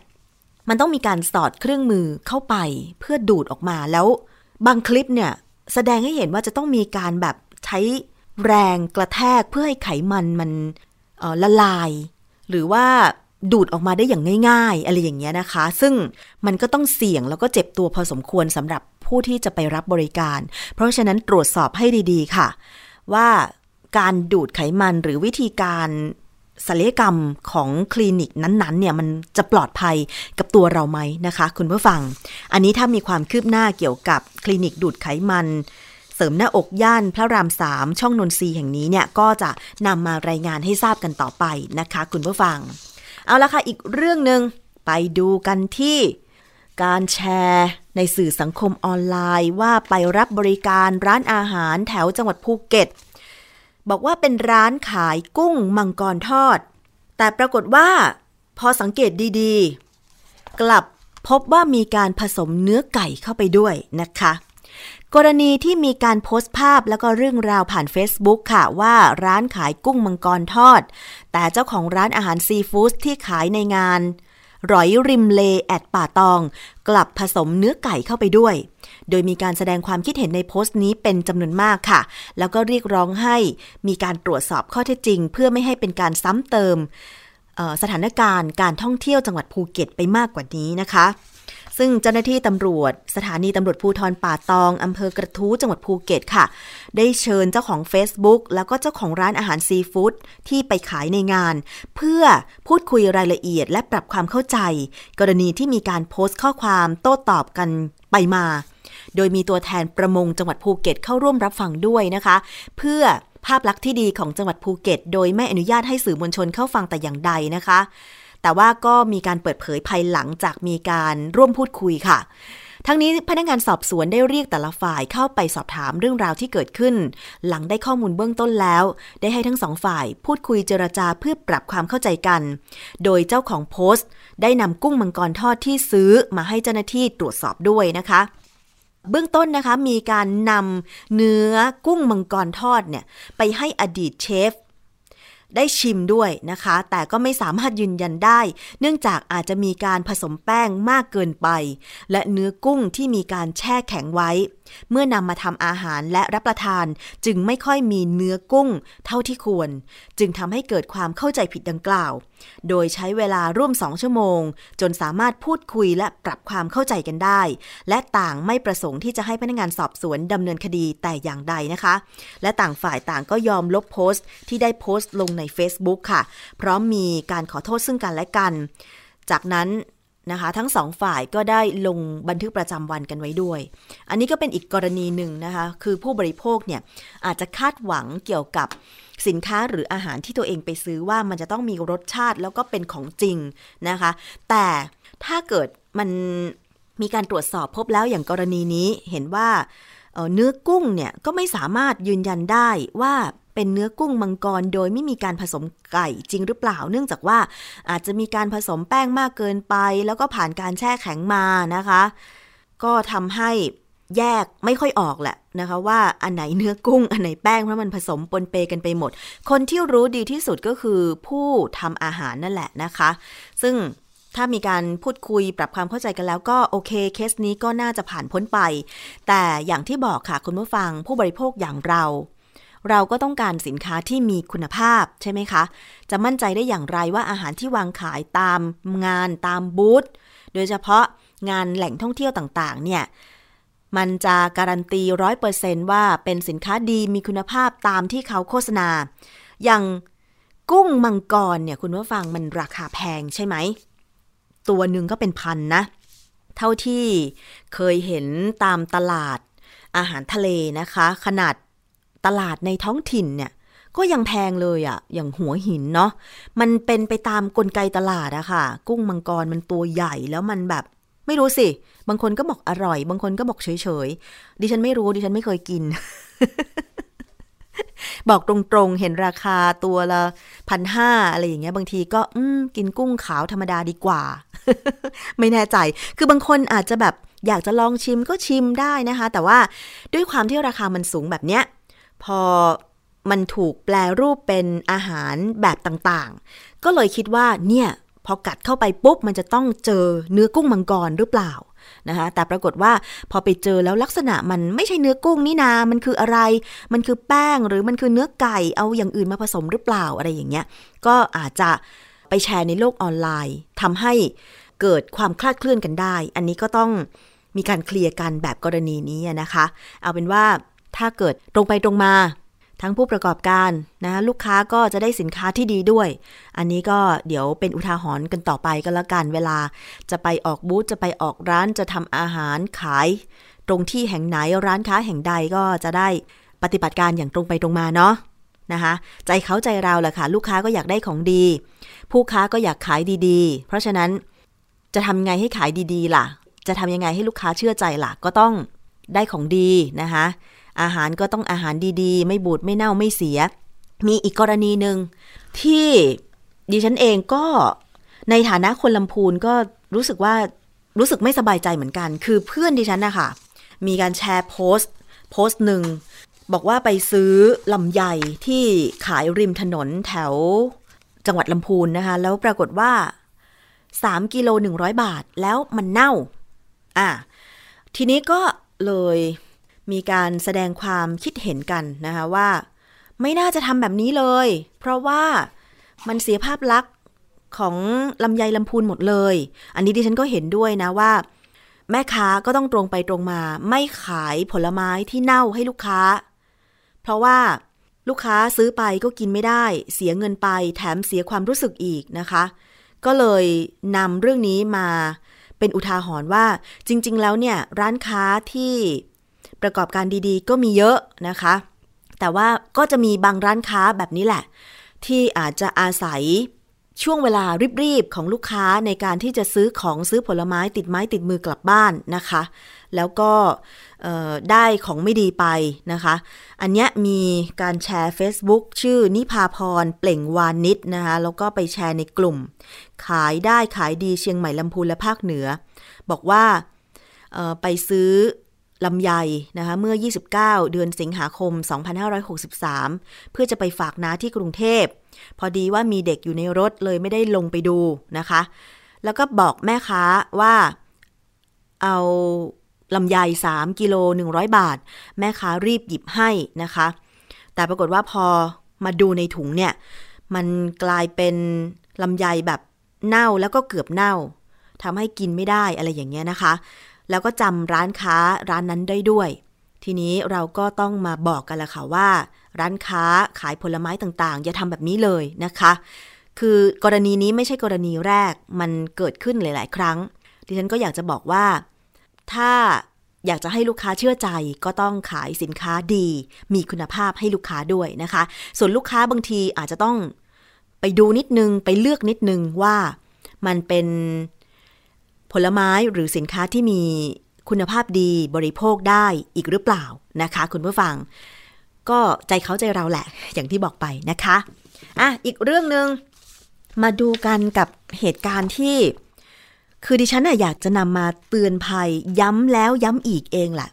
มันต้องมีการสอดเครื่องมือเข้าไปเพื่อดูดออกมาแล้ว บางคลิปเนี่ย แสดงให้เห็นว่าจะต้องมีการแบบใช้แรงกระแทกเพื่อให้ไขมันมันละลาย หรือว่าดูดออกมาได้อย่างง่าย ๆ อะไรอย่างเงี้ยนะคะ ซึ่งมันก็ต้องเสี่ยงแล้วก็เจ็บตัวพอสมควรสำหรับผู้ที่จะไปรับบริการ เพราะฉะนั้นตรวจสอบให้ดีๆค่ะ ว่าการดูดไขมันหรือวิธีการ ศัลยกรรมของคลินิกนั้นๆเนี่ยมันจะปลอดภัยกับตัวเราไหมนะคะ คุณผู้ฟัง อันนี้ถ้ามีความคืบหน้าเกี่ยวกับคลินิกดูดไขมันเสริมหน้าอกย่านพระรามสามช่องนนทรีแห่งนี้เนี่ยก็จะนำมารายงานให้ทราบกันต่อไปนะคะ คุณผู้ฟัง เอาละค่ะอีกเรื่องหนึ่งไปดูกันที่การแชร์ในสื่อสังคมออนไลน์ว่าไปรับบริการร้านอาหารแถวจังหวัดภูเก็ต บอกว่าเป็นร้านขายกุ้งมังกรทอด แต่ปรากฏว่า พอสังเกตดีๆ กลับพบว่ามีการผสมเนื้อไก่เข้าไปด้วยนะคะ กรณีที่มีการโพสต์ภาพแล้วก็เรื่องราวผ่าน Facebook ค่ะ ว่าร้านขายกุ้งมังกรทอด แต่เจ้าของร้านอาหารซีฟู้ดที่ขายในงาน ร้อยริมเลแอดป่าตอง กลับผสมเนื้อไก่เข้าไปด้วย โดยมีการแสดงความคิดเห็นในโพสต์นี้เป็นจำนวนมากค่ะ แล้วก็เรียกร้องให้มีการตรวจสอบข้อเท็จจริง เพื่อไม่ให้เป็นการซ้ำเติมสถานการณ์การท่องเที่ยวจังหวัดภูเก็ตไปมากกว่านี้นะคะ ซึ่งเจ้าหน้าที่ตำรวจ สถานีตำรวจภูทรป่าตองอำเภอกระทู้จังหวัดภูเก็ตค่ะ ได้เชิญเจ้าของ Facebook แล้วก็เจ้าของร้านอาหารซีฟู้ดที่ไปขายในงาน เพื่อพูดคุยรายละเอียดและปรับความเข้าใจ กรณีที่มีการโพสต์ข้อความโต้ตอบกันไปมา โดยมีตัวแทนประมงจังหวัดภูเก็ตเข้าร่วมรับฟังด้วยนะคะ เพื่อภาพลักษณ์ที่ดีของจังหวัดภูเก็ต โดยไม่อนุญาตให้สื่อมวลชนเข้าฟังแต่อย่างใดนะคะ แต่ว่าก็มีการเปิดเผยภายหลังจากมีการร่วมพูดคุยค่ะ ทั้งนี้พนักงานสอบสวนได้เรียกแต่ละฝ่ายเข้าไปสอบถามเรื่องราวที่เกิดขึ้น หลังได้ข้อมูลเบื้องต้นแล้ว ได้ให้ทั้งสองฝ่าย พูดคุยเจรจาเพื่อปรับความเข้าใจกัน โดยเจ้าของโพสต์ ได้นำกุ้งมังกรทอดที่ซื้อมาให้เจ้าหน้าที่ตรวจสอบด้วยนะคะเบื้องต้นนะคะมีการนำเนื้อกุ้งมังกรทอดเนี่ยไปให้อดีตเชฟ ได้ชิมด้วยนะคะ แต่ก็ไม่สามารถยืนยันได้ เนื่องจากอาจจะมีการผสมแป้งมากเกินไป และเนื้อกุ้งที่มีการแช่แข็งไว้ เมื่อนำมาทำอาหารและรับประทานจึงไม่ค่อยมีเนื้อกุ้งเท่าที่ควร จึงทำให้เกิดความเข้าใจผิดดังกล่าว โดยใช้เวลาร่วมสองชั่วโมง จนสามารถพูดคุยและปรับความเข้าใจกันได้ และต่างไม่ประสงค์ที่จะให้พนักงานสอบสวนดำเนินคดีแต่อย่างใดนะคะ และต่างฝ่ายต่างก็ยอมลบโพสต์ ที่ได้โพสต์ลงใน Facebook ค่ะ พร้อมมีการขอโทษซึ่งกันและกัน จากนั้น นะคะ ทั้งสองฝ่ายก็ได้ลงบันทึกประจำวันกันไว้ด้วย อันนี้ก็เป็นอีกกรณีหนึ่งนะคะ คือผู้บริโภคเนี่ยอาจจะคาดหวังเกี่ยวกับสินค้าหรืออาหารที่ตัวเองไปซื้อว่ามันจะต้องมีรสชาติแล้วก็เป็นของจริงนะคะ แต่ถ้าเกิดมันมีการตรวจสอบพบแล้วอย่างกรณีนี้เห็นว่าเนื้อกุ้งเนี่ยก็ไม่สามารถยืนยันได้ว่า เป็นเนื้อกุ้งมังกรโดยไม่มีการผสมไก่จริงหรือเปล่า เนื่องจากว่าอาจจะมีการผสมแป้งมากเกินไป แล้วก็ผ่านการแช่แข็งมานะคะ ก็ทำให้แยกไม่ค่อยออกแหละนะคะว่าอันไหนเนื้อกุ้งอันไหนแป้งเพราะมันผสมปนเปกันไปหมด คนที่รู้ดีที่สุดก็คือผู้ทำอาหารนั่นแหละนะคะ ซึ่งถ้ามีการพูดคุยปรับความเข้าใจกันแล้วก็โอเคเคสนี้ก็น่าจะผ่านพ้นไป แต่อย่างที่บอกค่ะคุณผู้ฟังผู้บริโภคอย่างเรา เราก็ต้องการสินค้าที่มีคุณภาพใช่ไหมคะ จะมั่นใจได้อย่างไรว่าอาหารที่วางขายตามงานตามบูธโดยเฉพาะงานแหล่งท่องเที่ยวต่างๆ เนี่ย มันจะการันตีร้อยเปอร์เซนว่าเป็นสินค้าดีมีคุณภาพตามที่เขาโฆษณา อย่างกุ้งมังกรเนี่ยคุณผู้ฟังมันราคาแพงใช่ไหม ตัวหนึ่งก็เป็นพันนะ เท่าที่เคยเห็นตามตลาดอาหารทะเลนะคะ ขนาด ตลาดในท้องถิ่นเนี่ยก็ยังแพงเลยอะอย่างหัวหินเนาะมันเป็นไปตามกลไกตลาดอะค่ะ กุ้งมังกรมันตัวใหญ่แล้วมันแบบ ไม่รู้สิ บางคนก็บอกอร่อย บางคนก็บอกเฉยๆดิฉันไม่รู้ดิฉันไม่เคยกิน บอกตรงๆ เห็นราคาตัวละพันห้าอะไรอย่างเงี้ย บางทีก็อืมกินกุ้งขาวธรรมดาดีกว่า ไม่แน่ใจ คือบางคนอาจจะแบบอยากจะลองชิมก็ชิมได้นะคะ แต่ว่าด้วยความที่ราคามันสูงแบบเนี้ย พอมันถูกแปลรูปเป็นอาหารแบบต่างๆ ก็เลยคิดว่าเนี่ยพอกัดเข้าไปปุ๊บมันจะต้องเจอเนื้อกุ้งมังกรหรือเปล่านะคะแต่ปรากฏว่าพอไปเจอแล้วลักษณะมันไม่ใช่เนื้อกุ้งนี่นา มันคืออะไร มันคือแป้งหรือมันคือเนื้อไก่เอาอย่างอื่นมาผสมหรือเปล่าอะไรอย่างเงี้ย ก็อาจจะไปแชร์ในโลกออนไลน์ทำให้เกิดความคลาดเคลื่อนกันได้ อันนี้ก็ต้องมีการเคลียร์กันแบบกรณีนี้นะคะ เอาเป็นว่า ถ้าเกิดตรงไปตรงมา ทั้งผู้ประกอบการนะลูกค้าก็จะได้สินค้าที่ดีด้วย อันนี้ก็เดี๋ยวเป็นอุทาหรณ์กันต่อไปก็แล้วกันเวลา จะไปออกบูธจะไปออกร้านจะทำอาหารขาย ตรงที่แห่งไหนร้านค้าแห่งใดก็จะได้ปฏิบัติการอย่างตรงไปตรงมาเนาะนะคะใจเขาใจเราแหละค่ะ ลูกค้าก็อยากได้ของดี ผู้ค้าก็อยากขายดีๆ เพราะฉะนั้นจะทำไงให้ขายดีๆ ล่ะ จะทำยังไงให้ลูกค้าเชื่อใจล่ะ ก็ต้องได้ของดีนะคะ อาหารก็ต้องอาหารดีๆ ไม่บูดไม่เน่าไม่เสีย มีอีกกรณีหนึ่งที่ดิฉันเองก็ในฐานะคนลำพูนก็รู้สึกว่ารู้สึกไม่สบายใจเหมือนกัน คือเพื่อนดิฉันนะคะมีการแชร์โพสต์ โพสต์หนึ่ง บอกว่าไปซื้อลำไยที่ขายริมถนนแถวจังหวัดลำพูนนะคะ แล้วปรากฏว่า 3 กิโล 100 บาทแล้วมันเน่า อะทีนี้ก็เลย มีการแสดงความคิดเห็นกันนะคะว่า ไม่น่าจะทำแบบนี้เลย เพราะว่ามันเสียภาพลักษณ์ของลำไยลำพูนหมดเลย อันนี้ดิฉันก็เห็นด้วยนะว่า แม่ค้าก็ต้องตรงไปตรงมา ไม่ขายผลไม้ที่เน่าให้ลูกค้า เพราะว่าลูกค้าซื้อไปก็กินไม่ได้ เสียเงินไปแถมเสียความรู้สึกอีกนะคะ ก็เลยนำเรื่องนี้มาเป็นอุทาหรณ์ว่าจริง ๆ แล้วเนี่ยร้านค้าที่ ประกอบการดีๆ ก็มีเยอะนะคะ แต่ว่าก็จะมีบางร้านค้าแบบนี้แหละ ที่อาจจะอาศัยช่วงเวลารีบๆ ของลูกค้าในการที่จะซื้อของซื้อผลไม้ติดไม้ติดมือกลับบ้านนะคะ แล้วก็ได้ของไม่ดีไปนะคะ อันนี้มีการแชร์ Facebook ชื่อนิพาพรเปล่งวานิชนะคะ แล้วก็ไปแชร์ในกลุ่ม ขายได้ขายดีเชียงใหม่ลำพูนและภาคเหนือ บอกว่าไปซื้อ ลำไยนะคะเมื่อ 29 เดือนสิงหาคม 2563 เพื่อจะไปฝากน้าที่กรุงเทพ พอดีว่ามีเด็กอยู่ในรถเลยไม่ได้ลงไปดูนะคะ แล้วก็บอกแม่ค้าว่าเอาลำไย3กิโล100 บาท แม่ค้ารีบหยิบให้นะคะ แต่ปรากฏว่าพอมาดูในถุงเนี่ย มันกลายเป็นลำไยแบบเน่าแล้วก็เกือบเน่าทำให้กินไม่ได้อะไรอย่างเงี้ยนะคะ แล้วก็จำร้านค้าร้านนั้นได้ด้วย ทีนี้เราก็ต้องมาบอกกันละค่ะว่า ร้านค้าขายผลไม้ต่างๆ อย่าทำแบบนี้เลยนะคะ คือกรณีนี้ไม่ใช่กรณีแรกมันเกิดขึ้นหลาย ๆ ครั้ง ดิฉันก็อยากจะบอกว่า ถ้าอยากจะให้ลูกค้าเชื่อใจก็ต้องขายสินค้าดี มีคุณภาพให้ลูกค้าด้วยนะคะ ส่วนลูกค้าบางทีอาจจะต้องไปดูนิดนึงไปเลือกนิดนึงว่ามันเป็น ผลไม้หรือสินค้าที่มีคุณภาพดีบริโภคได้อีกหรือเปล่านะคะ คุณผู้ฟัง ก็ใจเขาใจเราแหละ อย่างที่บอกไปนะคะอะอีกเรื่องหนึง่งมาดูกันกับเหตุการณ์ที่ คือดิฉันอยากจะนำมาเตือนภัยย้ำแล้วย้ำอีกเองแหละ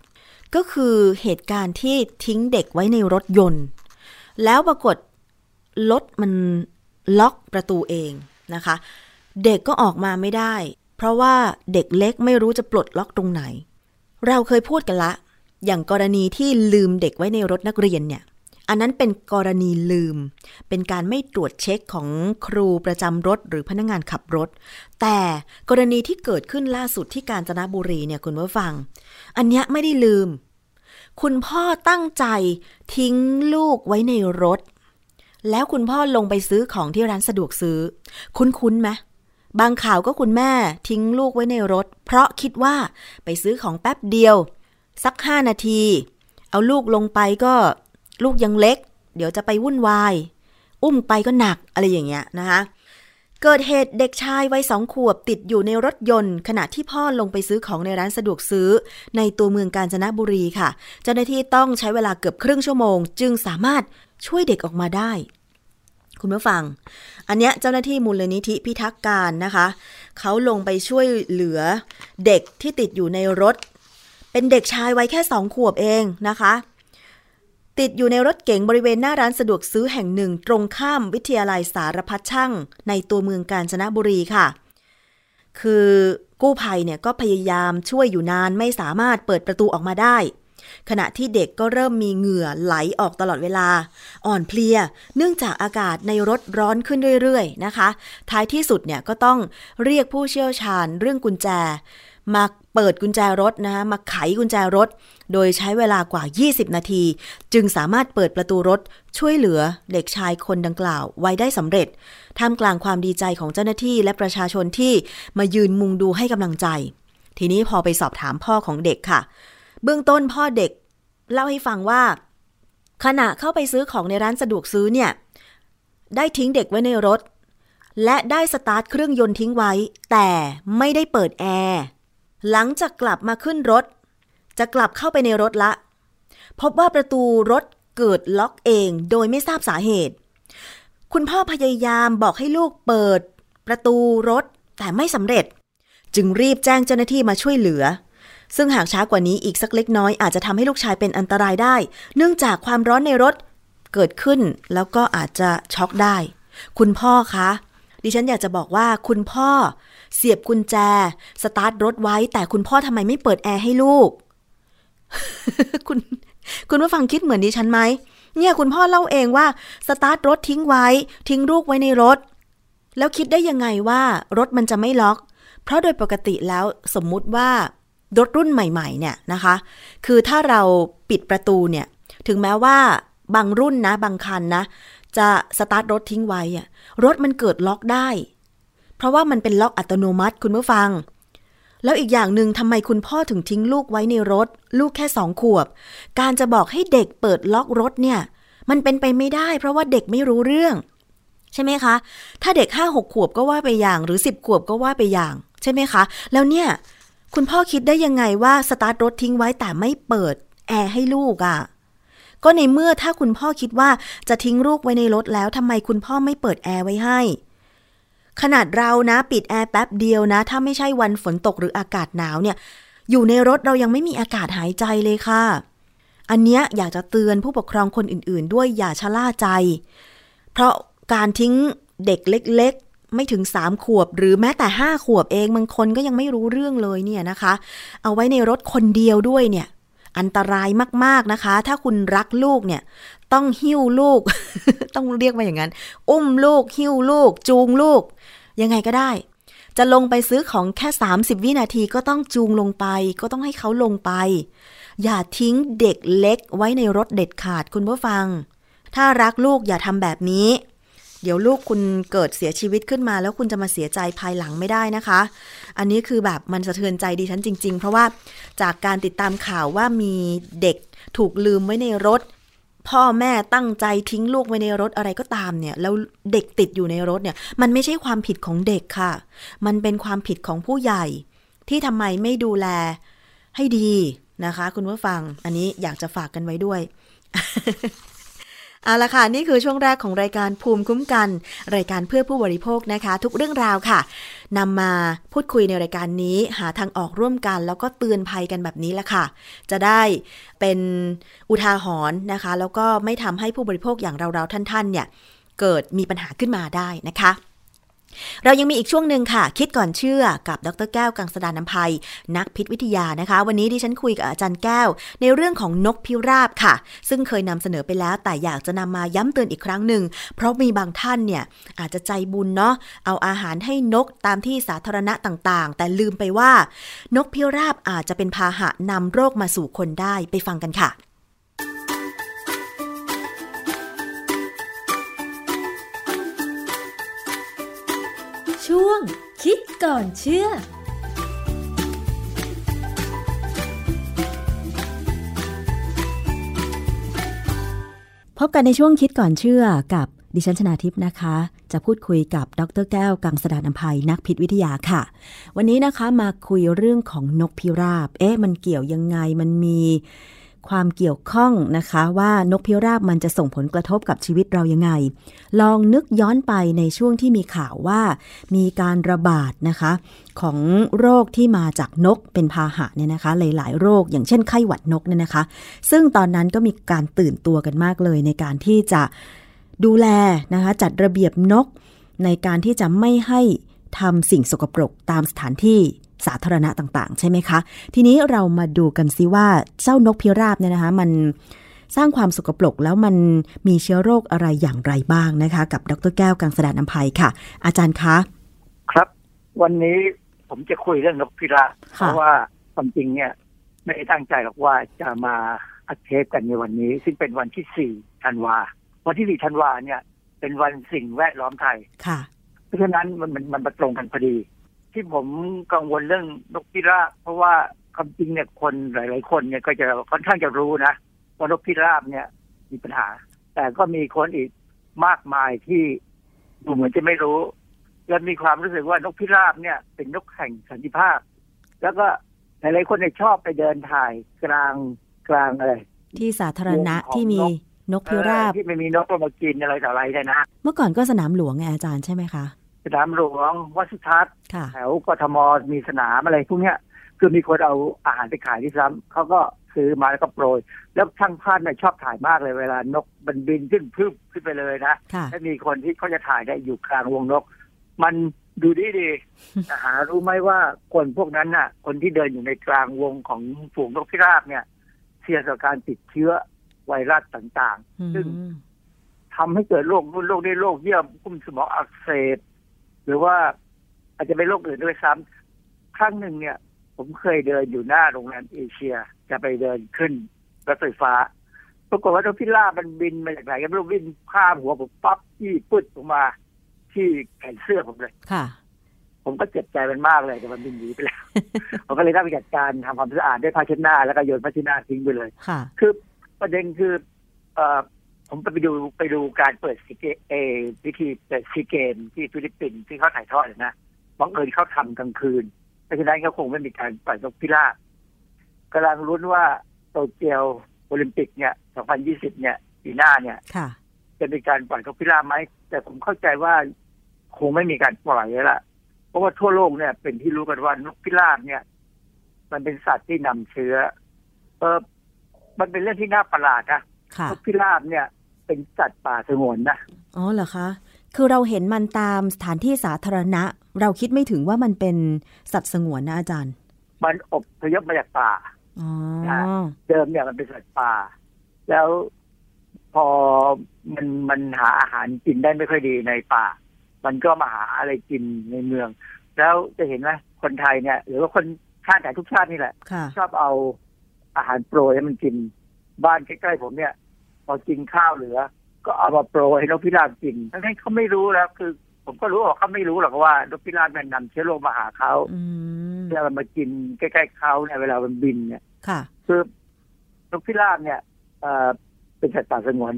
ก็คือเหตุการณ์ที่ทิ้งเด็กไว้ในรถยนต์ แล้วปรากฏรถมันล็อกประตูเองนะคะ เด็กก็ออกมาไม่ได้ เพราะว่าเด็กเล็กไม่รู้จะปลดล็อกตรงไหน เราเคยพูดกันละ อย่างกรณีที่ลืมเด็กไว้ในรถนักเรียนเนี่ย อันนั้นเป็นกรณีลืม เป็นการไม่ตรวจเช็คของครูประจำรถหรือพนักงงานขับรถ แต่กรณีที่เกิดขึ้นล่าสุดที่กาญจนบุรีเนี่ยคุณผู้ฟัง อันนี้ไม่ได้ลืม คุณพ่อตั้งใจทิ้งลูกไว้ในรถ แล้วคุณพ่อลงไปซื้อของที่ร้านสะดวกซื้อ คุ้นๆไหม บางข่าวก็คุณแม่ทิ้งลูกไว้ในรถ เพราะคิดว่าไปซื้อของแป๊บเดียว สักห้านาที เอาลูกลงไปก็ลูกยังเล็ก เดี๋ยวจะไปวุ่นวาย อุ้มไปก็หนักอะไรอย่างเงี้ยนะคะเกิดเหตุเด็กชายวัยสองขวบติดอยู่ในรถยนต์ ขณะที่พ่อลงไปซื้อของในร้านสะดวกซื้อ ในตัวเมืองกาญจนบุรีค่ะ เจ้าหน้าที่ต้องใช้เวลาเกือบครึ่งชั่วโมง จึงสามารถช่วยเด็กออกมาได้ คุณผู้ฟัง อันเนี้ยเจ้าหน้าที่มูลนิธิพิทักษ์การนะคะ เขาลงไปช่วยเหลือเด็กที่ติดอยู่ในรถ เป็นเด็กชายวัยแค่สองขวบเองนะคะ ติดอยู่ในรถเก๋งบริเวณหน้าร้านสะดวกซื้อแห่งหนึ่ง ตรงข้ามวิทยาลัยสารพัดช่าง ในตัวเมืองกาญจนบุรีค่ะ คือกู้ภัยเนี่ยก็พยายามช่วยอยู่นานไม่สามารถเปิดประตูออกมาได้ ขณะที่เด็กก็เริ่มมีเหงื่อไหลออกตลอดเวลา อ่อนเพลีย เนื่องจากอากาศในรถร้อนขึ้นเรื่อยๆนะคะ ท้ายที่สุดเนี่ยก็ต้องเรียกผู้เชี่ยวชาญเรื่องกุญแจ มาเปิดกุญแจรถนะคะมาไขกุญแจรถ โดยใช้เวลากว่า 20 นาที จึงสามารถเปิดประตูรถช่วยเหลือเด็กชายคนดังกล่าวไว้ได้สำเร็จท่ามกลางความดีใจของเจ้าหน้าที่และประชาชนที่มายืนมุงดูให้กำลังใจ ทีนี้พอไปสอบถามพ่อของเด็กค่ะ เบื้องต้นพ่อเด็ก เล่าให้ฟังว่า ขณะเข้าไปซื้อของในร้านสะดวกซื้อเนี่ย ได้ทิ้งเด็กไว้ในรถ และได้สตาร์ทเครื่องยนต์ทิ้งไว้ แต่ไม่ได้เปิดแอร์หลังจากกลับมาขึ้นรถ จะกลับเข้าไปในรถละ พบว่าประตูรถเกิดล็อกเองโดยไม่ทราบสาเหตุ คุณพ่อพยายามบอกให้ลูกเปิด ประตูรถแต่ไม่สำเร็จ จึงรีบแจ้งเจ้าหน้าที่มาช่วยเหลือ ซึ่งหากช้ากว่านี้อีกสักเล็กน้อยอาจจะทำให้ลูกชายเป็นอันตรายได้ เนื่องจากความร้อนในรถเกิดขึ้น แล้วก็อาจจะช็อกได้ คุณพ่อคะดิฉันอยากจะบอกว่าคุณพ่อ เสียบกุญแจ สตาร์ทรถไว้ แต่คุณพ่อทำไมไม่เปิดแอร์ให้ลูก คุณคุณผู้ฟังคิดเหมือนดิฉันไหมเนี่ยคุณพ่อเล่าเองว่าสตาร์ทรถทิ้งไว้ ทิ้งลูกไว้ในรถ แล้วคิดได้ยังไงว่ารถมันจะไม่ล็อก เพราะโดยปกติแล้วสมมุติว่า รถรุ่นใหม่ๆเนี่ยนะคะ คือถ้าเราปิดประตูเนี่ย ถึงแม้ว่าบางรุ่นนะ บางคันนะ จะสตาร์ทรถทิ้งไว้อะรถมันเกิดล็อกได้ เพราะว่ามันเป็นล็อกอัตโนมัติคุณผู้ฟัง แล้วอีกอย่างหนึ่งทำไมคุณพ่อถึงทิ้งลูกไว้ในรถ ลูกแค่สองขวบ การจะบอกให้เด็กเปิดล็อกรถเนี่ย มันเป็นไปไม่ได้ เพราะว่าเด็กไม่รู้เรื่อง ใช่ไหมคะ ถ้าเด็กห้าหกขวบก็ว่าไปอย่าง หรือสิบขวบก็ว่าไปอย่าง ใช่ไหมคะ แล้วเนี่ย คุณพ่อคิดได้ยังไงว่าสตาร์ทรถทิ้งไว้แต่ไม่เปิดแอร์ให้ลูกอะ่ะ ก็ในเมื่อถ้าคุณพ่อคิดว่าจะทิ้งลูกไว้ในรถแล้วทำไมคุณพ่อไม่เปิดแอร์ไว้ให้ ขนาดเรานะปิดแอร์แป๊บเดียวนะ ถ้าไม่ใช่วันฝนตกหรืออากาศหนาวเนี่ย อยู่ในรถเรายังไม่มีอากาศหายใจเลยค่ะ อันเนี้ยอยากจะเตือนผู้ปกครองคนอื่นๆ ด้วยอย่าชะล่าใจ เพราะการทิ้งเด็กเล็ก ไม่ถึงสามขวบ หรือแม้แต่ห้าขวบเองบางคนก็ยังไม่รู้เรื่องเลยเนี่ยนะคะ เอาไว้ในรถคนเดียวด้วยเนี่ย อันตรายมากๆนะคะ ถ้าคุณรักลูกเนี่ย ต้องหิ้วลูก ต้องเรียกว่าอย่างนั้น อุ้มลูก หิ้วลูก จูงลูก ยังไงก็ได้ จะลงไปซื้อของแค่ 30 วินาทีก็ต้องจูงลงไป ก็ต้องให้เขาลงไป อย่าทิ้งเด็กเล็กไว้ในรถเด็ดขาดคุณผู้ฟัง ถ้ารักลูกอย่าทำแบบนี้ เดี๋ยวลูกคุณเกิดเสียชีวิตขึ้นมา แล้วคุณจะมาเสียใจภายหลังไม่ได้นะคะ อันนี้คือแบบมันสะเทือนใจดิฉันจริง ๆ เพราะว่าจากการติดตามข่าวว่ามีเด็กถูกลืมไว้ในรถ พ่อแม่ตั้งใจทิ้งลูกไว้ในรถอะไรก็ตามเนี่ย แล้วเด็กติดอยู่ในรถเนี่ย มันไม่ใช่ความผิดของเด็กค่ะ มันเป็นความผิดของผู้ใหญ่ ที่ทำไมไม่ดูแลให้ดีนะคะ คุณผู้ฟัง อันนี้อยากจะฝากกันไว้ด้วย เอาละค่ะ นี่คือช่วงแรกของรายการภูมิคุ้มกัน รายการเพื่อผู้บริโภคนะคะ ทุกเรื่องราวค่ะนำมาพูดคุยในรายการนี้ หาทางออกร่วมกัน แล้วก็เตือนภัยกันแบบนี้ละค่ะ จะได้เป็นอุทาหรณ์นะคะ แล้วก็ไม่ทำให้ผู้บริโภคอย่างเราๆท่านๆเนี่ยเกิดมีปัญหาขึ้นมาได้นะคะ เรายังมีอีกช่วงหนึ่งค่ะ คิดก่อนเชื่อกับดรแก้วกังสดานนภัย นักพิษวิทยานะคะ วันนี้ดิฉันคุยกับอาจารย์แก้ว ในเรื่องของนกพิราบค่ะ ซึ่งเคยนำเสนอไปแล้ว แต่อยากจะนำมาย้ำเตือนอีกครั้งหนึ่ง เพราะมีบางท่านเนี่ย อาจจะใจบุญเนาะเอาอาหารให้นกตามที่สาธารณะต่างๆ แต่ลืมไปว่า นกพิราบอาจจะเป็นพาหะนำโรคมาสู่คนได้ไปฟังกันค่ะ ช่วง คิดก่อนเชื่อพบกันในช่วงคิดก่อนเชื่อกับดิฉันชนาทิพย์นะคะ จะพูดคุยกับดรแก้วกังสดานนภัยนักพิษวิทยาค่ะ วันนี้นะคะมาคุยเรื่องของนกพิราบ เอ๊ะมันเกี่ยวยังไงมันมี ความเกี่ยวข้องนะคะว่านกพิราบมันจะส่งผลกระทบกับชีวิตเรายังไง ลองนึกย้อนไปในช่วงที่มีข่าวว่า มีการระบาดนะคะ ของโรคที่มาจากนกเป็นพาหะเนี่ยนะคะ หลาย ๆ โรคอย่างเช่นไข้หวัดนกเนี่ยนะคะ ซึ่งตอนนั้นก็มีการตื่นตัวกันมากเลยในการที่จะดูแลนะคะจัดระเบียบนกในการที่จะไม่ให้ทำสิ่งสกปรกตามสถานที่ สาธารณะต่างๆ ใช่ไหมคะ ทีนี้เรามาดูกันซิว่าเจ้านกพิราบเนี่ยนะคะ มันสร้างความสกปรกแล้วมันมีเชื้อโรคอะไรอย่างไรบ้างนะคะ กับดรแก้วกังสดานนภัยค่ะ อาจารย์คะ ครับ วันนี้ผมจะคุยเรื่องนกพิราบเพราะว่าความจริงเนี่ยไม่ได้ตั้งใจหรอกว่าจะมาอัดเทปกันในวันนี้ ซึ่งเป็นวันที่สี่ธันวา วันที่สี่ธันวาเนี่ย เป็นวันสิ่งแวดล้อมไทยค่ะ เพราะฉะนั้นมันมันมันมาตรงกันพอดี ที่ผมกังวลเรื่องนกพิราบเพราะว่าความจริงเนี่ยคนหลาย ๆ คนเนี่ยก็จะค่อนข้างจะรู้นะว่านกพิราบเนี่ยมีปัญหา แต่ก็มีคนอีกมากมายที่ดูเหมือนจะไม่รู้ และมีความรู้สึกว่านกพิราบเนี่ย เป็นนกแห่งสันติภาพ แล้วก็หลายๆคนเนี่ยชอบไปเดินถ่ายกลางกลางอะไรที่สาธารณะที่มีนกพิราบที่ไม่มีนกมากินอะไรต่ออะไรได้นะ เมื่อก่อนก็สนามหลวงไงอาจารย์ใช่ไหมคะ สนามหลวงวัดสุทัศน์ค่ะแถวกทมมีสนามอะไรพวกเนี้ยคือมีคนเอาอาหารไปขายที่ซ้ำเขาก็ซื้อมาแล้วก็โปรย แล้วช่างภาพเนี่ยชอบถ่ายมากเลยเวลานกมันบินขึ้นพึบขึ้นไปเลยนะค่ะถ้ามีคนที่เขาจะถ่ายได้อยู่กลางวงนก มันดูดีดีแต่หารู้ไหมว่าคนพวกนั้นน่ะ คนที่เดินอยู่ในกลางวงของฝูงนกพิราบเนี่ยเสี่ยงต่อการติดเชื้อไวรัสต่างอืๆซึ่งมทำให้เกิดโรคนู่นโรคนี้โรคเยื่อหุ้มสมองอักเสบ หรือว่าอาจจะเป็นโรคอื่นด้วยซ้ำครั้งหนึ่งเนี่ย ผมเคยเดินอยู่หน้าโรงแรมเอเชีย จะไปเดินขึ้นรถไฟฟ้า ปรากฏว่านกพิราบมันบินมาจากไหนก็ไม่รู้บินข้ามหัวผมปั๊บที่ปึ๊ดออกมา ที่แขนเสื้อผมเลยค่ะ ผมก็เจ็บใจมันมากเลยแต่มันบินหนีไปแล้วผมก็เลยได้ไปจัดการทำความสะอาดด้วยผ้าเช็ดหน้าแล้วก็โยนผ้าเช็ดหน้าทิ้งไปเลยค่ะ คือประเด็นคือเอ่อ ผมไปดูไปดูการเปิดซีเกเออพิธีเปิดซีเกมส์ที่ฟิลิปปินส์ที่เขาถ่ายทอดนะบังเอิญเขาทำกลางคืน เพราะฉะนั้นก็คงไม่มีการปล่อยนกพิราบกำลังลุ้นว่าโตเกียวโอลิมปิกเนี่ย 2020 เนี่ยปีหน้าเนี่ยค่ะจะมีการปล่อยนกพิราบไหม แต่ผมเข้าใจว่าคงไม่มีการปล่อยแล้วล่ะ เพราะว่าทั่วโลกเนี่ยเป็นที่รู้กันว่านกพิราบเนี่ย มันเป็นสัตว์ที่นำเชื้อ เออมันเป็นเรื่องที่น่าประหลาดนะค่ะ นกพิราบเนี่ย เป็นสัตว์ป่าสงวนนะอ๋อเหรอคะคือเราเห็นมันตามสถานที่สาธารณะ เราคิดไม่ถึงว่ามันเป็นสัตว์สงวนนะอาจารย์ มันอบพยพมาจากป่าอ๋อเดิมเนี่ยมันเป็นสัตว์ป่า แล้วพอมันมันหาอาหารกินได้ไม่ค่อยดีในป่า มันก็มาหาอะไรกินในเมือง แล้วจะเห็นไหมคนไทยเนี่ย หรือว่าคนชาติไหนทุกชาตินี่แหละค่ะชอบเอาอาหารโปรยให้มันกิน บ้านใกล้ๆผมเนี่ย พอกินข้าวเหลือ ก็เอามาโปรยให้นกพิราบกินทั้งที่เขาไม่รู้แล้วคือ ผมก็รู้ว่าเขาไม่รู้หรอกว่านกพิราบมันนำเชื้อโรคมาหาเขาอืมเวลามันมากินใกล้ๆเขาเนี่ยเวลามันบินเนี่ยค่ะ คือนกพิราบเนี่ยเอ่อเป็นสัตว์ป่าสงวน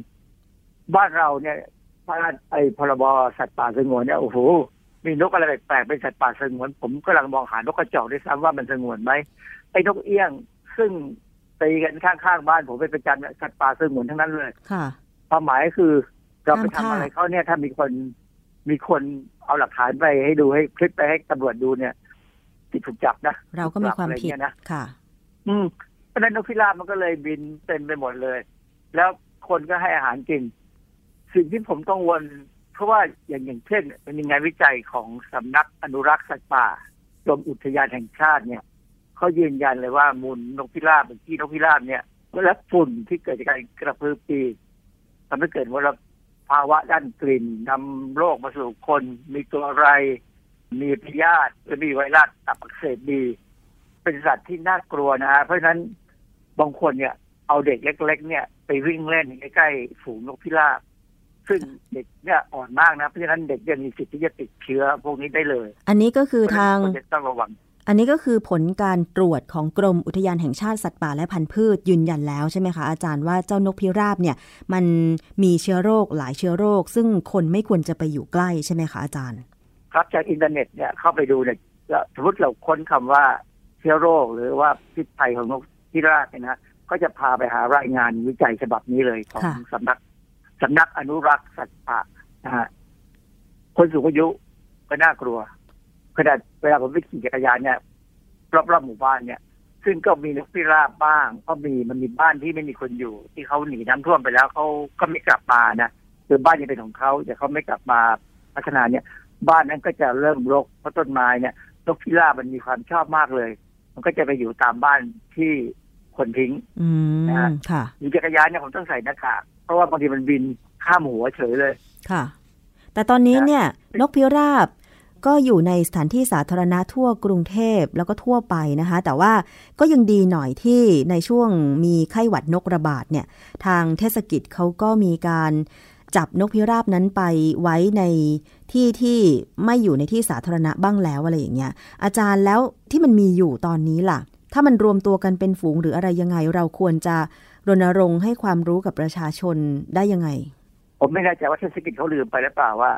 บ้านเราเนี่ยพระราชไอ้พรบสัตว์ป่าสงวนเนี่ยโอ้โหมีนกอะไรแปลกๆเป็นสัตว์ป่าสงวน ผมกำลังมองหานกกระจอกด้วยซ้ำว่ามันสงวนไหมไอ้นกเอี้ยงซึ่ง ตีกันข้างๆบ้านผมเป็นประจำเนี่ยสัตว์ป่าสงวนทั้งนั้นเลยค่ะความหมายคือเราไปห้ามทำฆ่าอะไรเขาเนี่ยถ้ามีคนมีคนเอาหลักฐานไปให้ดูให้คลิปไปให้ตำรวจดูเนี่ยที่ถูกจับนะเราก็มีความผิดถูกจับอะไรเงี้ยนะค่ะ อืมเพราะฉะนั้นนกพิราบมันก็เลยบินเต็มไปหมดเลย แล้วคนก็ให้อาหารกิน สิ่งที่ผมกังวล เพราะว่าอย่างอย่างเช่นมันมีงานวิจัยของสำนักอนุรักษ์สัตว์ป่ากรมอุทยานแห่งชาติเนี่ย เขายืนยันเลยว่ามูลนกพิราบหรือขี้นกพิราบเนี่ยและฝุ่นที่เกิดจากการกระพือปีกทำให้เกิดมลภาวะด้านกลิ่นนำโรคมาสู่คน มีตัวอะไร มีพยาธิหรือมีไวรัสตับอักเสบบีเป็นสัตว์ที่น่ากลัวนะฮะเพราะฉะนั้นบางคนเนี่ย เอาเด็กเล็ก ๆ เนี่ย ไปวิ่งเล่นใกล้ๆฝูงนกพิราบซึ่งเด็กเนี่ยอ่อนมากนะ เพราะฉะนั้นเด็กยังมีสิทธิ์ที่จะติดเชื้อพวกนี้ได้เลย อันนี้ก็คือทางเพระฉะนั้นคนจะต้องระวัง อันนี้ก็คือผลการตรวจของกรมอุทยานแห่งชาติสัตว์ป่าและพันธุ์พืชยืนยันแล้วใช่ไหมคะอาจารย์ว่าเจ้านกพิราบเนี่ยมันมีเชื้อโรคหลายเชื้อโรค ซึ่งคนไม่ควรจะไปอยู่ใกล้ใช่ไหมคะอาจารย์ ครับจากอินเทอร์เน็ตเนี่ยเข้าไปดูเนี่ยแล้วสมมติเราค้นคำว่าเชื้อโรคหรือว่าพิษภัยของนกพิราบเนี่ยนะก็จะพาไปหารายงานวิจัยฉบับนี้เลยของค่ะสำนักสำนักอนุรักษ์สัตว์ป่านะฮะคนสูงอายุก็น่ากลัว ขนาดเวลาผมไปขี่จักรยานเนี่ยรอบๆหมู่บ้านเนี่ย ซึ่งก็มีนกพิราบบ้างก็มีมันมีบ้านที่ไม่มีคนอยู่ ที่เขาหนีน้ำท่วมไปแล้วเขาก็ไม่กลับมานะคือบ้านยังเป็นของเขาแต่เขาไม่กลับมาพัฒนาเนี่ย บ้านนั้นก็จะเริ่มรกเพราะต้นไม้เนี่ยนกพิราบมันมีความชอบมากเลย มันก็จะไปอยู่ตามบ้านที่คนทิ้งอืมนะฮะค่ะมีจักรยานเนี่ยผมต้องใส่หน้ากากเพราะว่าบางทีมันบินข้ามหัวเฉยเลยค่ะ แต่ตอนนี้เนี่ย นกพิราบ ก็อยู่ในสถานที่สาธารณะทั่วกรุงเทพแล้วก็ทั่วไปนะคะ แต่ว่าก็ยังดีหน่อยที่ในช่วงมีไข้หวัดนกระบาดเนี่ย ทางเทศกิจเขาก็มีการจับนกพิราบนั้นไปไว้ในที่ที่ไม่อยู่ในที่สาธารณะบ้างแล้วอะไรอย่างเงี้ย อาจารย์แล้วที่มันมีอยู่ตอนนี้ล่ะ ถ้ามันรวมตัวกันเป็นฝูงหรืออะไรยังไง เราควรจะรณรงค์ให้ความรู้กับประชาชนได้ยังไง ผมไม่แน่ใจว่าเทศกิจเขาลืมไปหรือเปล่าว่า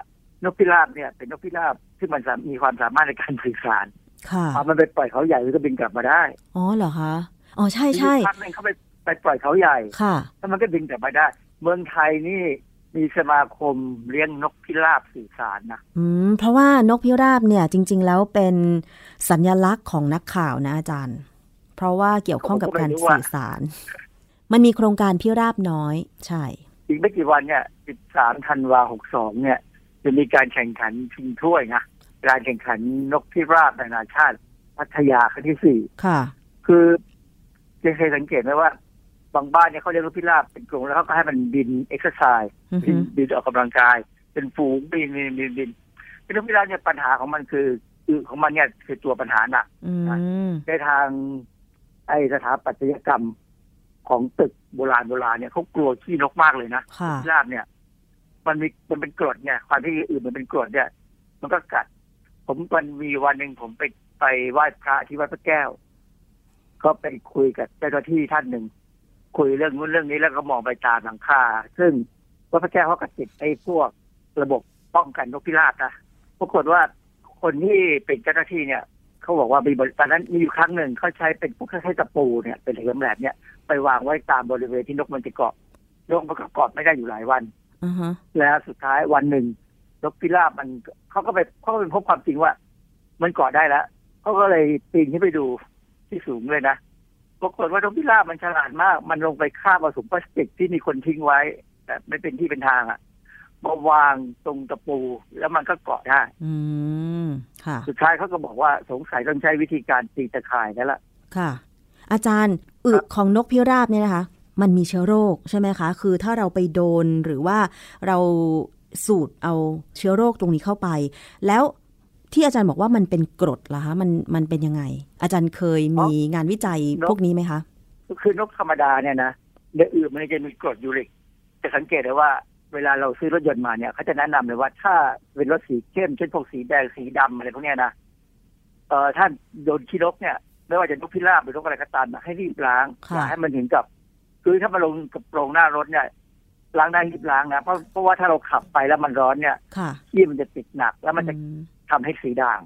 นกพิราบเนี่ยเป็นนกพิราบซึ่งมันสามมีความสามารถในการสื่อสารค่ะพอมันไปปล่อยเขาใหญ่มันก็บินกลับมาได้ อ๋อเหรอคะอ๋อใช่ใช่มีพักหนึงเขาไปไปปล่อยเขาใหญ่ค่ะแล้วมันก็บินกลับมาได้ เมืองไทยนี่มีสมาคมเลี้ยงนกพิราบสื่อสารนะอืมเพราะว่านกพิราบเนี่ยจริง ๆ แล้วเป็นสัญลักษณ์ของนักข่าวนะอาจารย์ เพราะว่าเกี่ยวข้องกับการสื่อสาร มันมีโครงการพิราบน้อย ใช่ อีกไม่กี่วันเนี่ย 13ธันวา62เนี่ย จะมีการแข่งขันชิงถ้วยนะการแข่งขันนกพิราบนานาชาติพัทยาครั้งที่สี่ค่ะคือจะเคยสังเกตไหมว่า บางบ้านเนี่ยเขาเลี้ยงนกพิราบเป็นกรงแล้วเขาก็ให้มันบินเอ็กซ์ไซส์อือบิฮึนบินออกกำลังกาย เป็นฝูงบินบินบินบินนกพิราบเนี่ยปัญหาของมันคืออึของมันเนี่ยคือตัวปัญหาหนักอืมในทาง ไอสถาปัตยกรรมของตึกโบราณโบราณเนี่ยเขากลัวขี้นกมากเลยนะค่ะพิราบเนี่ย มันมีมันเป็นกรดเนี่ยความที่อื่นมันเป็นกรดเนี่ยมันก็กัด ผมมันมีวันหนึ่งผมไปไปไหว้พระที่วัดพระแก้ว ก็ไปคุยกับเจ้าหน้าที่ท่านหนึ่งคุยเรื่องนู้นเรื่องนี้แล้วก็มองไปตามหลังคาซึ่งวัดพระแก้วเขาก็ติดไอ้พวกระบบป้องกันนกพิราบนะปรากฏว่าคนที่เป็นเจ้าหน้าที่เนี่ยเขาบอกว่ามีตอนนั้นมีอยู่ครั้งหนึ่งเขาใช้เป็นพวกคล้ายๆตะปูเนี่ยเป็นเหล็กแหลมเนี่ยไปวางไว้ตามบริเวณที่นกมันจะเกาะนกมันก็เกาะไม่ได้อยู่หลายวัน แล้วสุดท้ายวันหนึ่งนกพิราบมันเขาก็ไปเขาก็ไปพบความจริงว่า มันเกาะได้แล้วเขาก็เลยปีนขึ้นไปดูที่สูงเลยนะปรากฏว่านกพิราบมันฉลาดมาก มันลงไปคาบเอาถุงพลาสติกที่มีคนทิ้งไว้แบบไม่เป็นที่เป็นทางอะมาวางตรงตะปู แล้วมันก็เกาะได้อืมค่ะสุดท้ายเขาก็บอกว่าสงสัยต้องใช้วิธีการตีตะข่ายนั่นแหละค่ะ อาจารย์อึของนกพิราบเนี่ยนะคะ มันมีเชื้อโรคใช่ไหมคะ คือถ้าเราไปโดนหรือว่าเราสูดเอาเชื้อโรคตรงนี้เข้าไป แล้วที่อาจารย์บอกว่ามันเป็นกรดเหรอคะมันมันเป็นยังไง อาจารย์เคยมีงานวิจัยพวกนี้ไหมคะคือนกธรรมดาเนี่ยนะในอื่นมันจะมีกรดยูริกจะสังเกตได้ว่าเวลาเราซื้อรถยนต์มาเนี่ยเขาจะแนะนำเลยว่าถ้าเป็นรถสีเข้มเช่นพวกสีแดงสีดำอะไรพวกเนี้ยนะเอ่อถ้าโดนขี้นกเนี่ย ไม่ว่าจะนกพิราบหรือนกอะไรก็ตามนะให้รีบล้างค่ะอย่าให้มันถึงกับ คือถ้ามาลงกับโปรงหน้ารถเนี่ยล้างได้รีบล้างนะเพราะเพราะว่าถ้าเราขับไปแล้วมันร้อนเนี่ยค่ะขี้มันจะติดหนัก แล้วมันจะอืมทำให้สีด่าง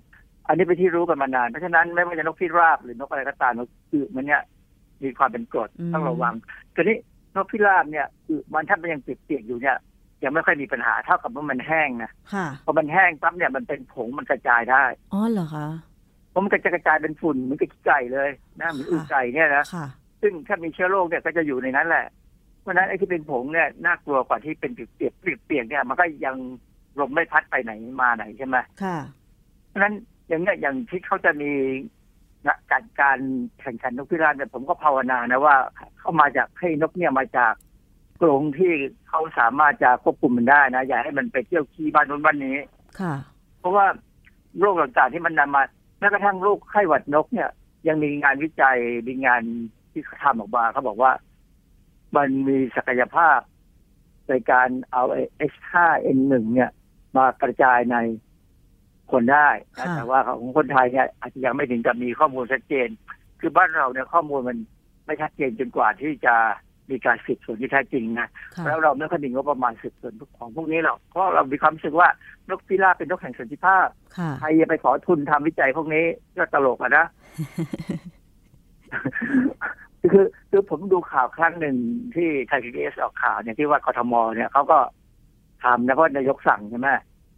อันนี้เป็นที่รู้กันมานาน เพราะฉะนั้นไม่ว่าจะนกพิราบหรือนกอะไรก็ตามนกอึมันเนี่ยมีความเป็นกรดอืมต้องระวังทีนี้นกพิราบเนี่ยอึมันถ้ามันยังเปียกๆอยู่เนี่ยยังไม่ค่อยมีปัญหาเท่ากับว่ามันแห้งนะค่ะพอมันแห้งปั๊บเนี่ยมันเป็นผงมันกระจายได้อ๋อเหรอคะเพราะมันก็จะกระจายเป็นฝุ่นเหมือนกับขี้ไก่เลยนะเหมือนอึไก่เนี่ยนะค่ะ ซึ่งถ้ามีเชื้อโรคเนี่ยก็จะอยู่ในนั้นแหละ เพราะฉะนั้นไอ้ที่เป็นผงเนี่ยน่ากลัวกว่าที่เป็นเปียกๆเปียกๆเนี่ย มันก็ยังลมไม่พัดไปไหนมาไหนใช่ไหมค่ะ เพราะฉะนั้นอย่างเนี้ยอย่างที่เขาจะมีนะการการแข่งขันนกพิราบเนี่ยผมก็ภาวนานะว่า เข้ามาจากให้นกเนี่ยมาจากกรงที่เขาสามารถจะควบคุมมันได้นะอย่าให้มันไปเที่ยวขี้บ้านนู้นบ้านนี้ ค่ะ เพราะว่าโรคต่างๆที่มันนำมาแม้กระทั่งโรคไข้หวัดนกเนี่ย ยังมีงานวิจัยมีงาน ที่เขาทำออกมาเขาบอกว่า มันมีศักยภาพในการเอาไอ้ H5N1 เนี่ย มากระจายในคนได้นะค่ะแต่ว่าของคนไทยเนี่ยอาจจะยังไม่ถึงกับมีข้อมูลชัดเจน คือบ้านเราเนี่ยข้อมูลมันไม่ชัดเจนจนกว่าที่จะมีการสืบสวนที่แท้จริงนะค่ะแล้วเราไม่ค่อยมีงบประมาณสืบสวนของพวกนี้หรอกเพราะเรามีความรู้สึกว่านกพิราบเป็นนกแห่งสันติภาพค่ะใครจะไปขอทุนทำวิจัยพวกนี้ก็ตลกอะนะ คือคือผมดูข่าวครั้งหนึ่งที่ไทยพีบีเอสออกข่าวเนี่ยที่ว่ากทมเนี่ยเขาก็ทำนะเพราะนายกสั่งใช่ไหม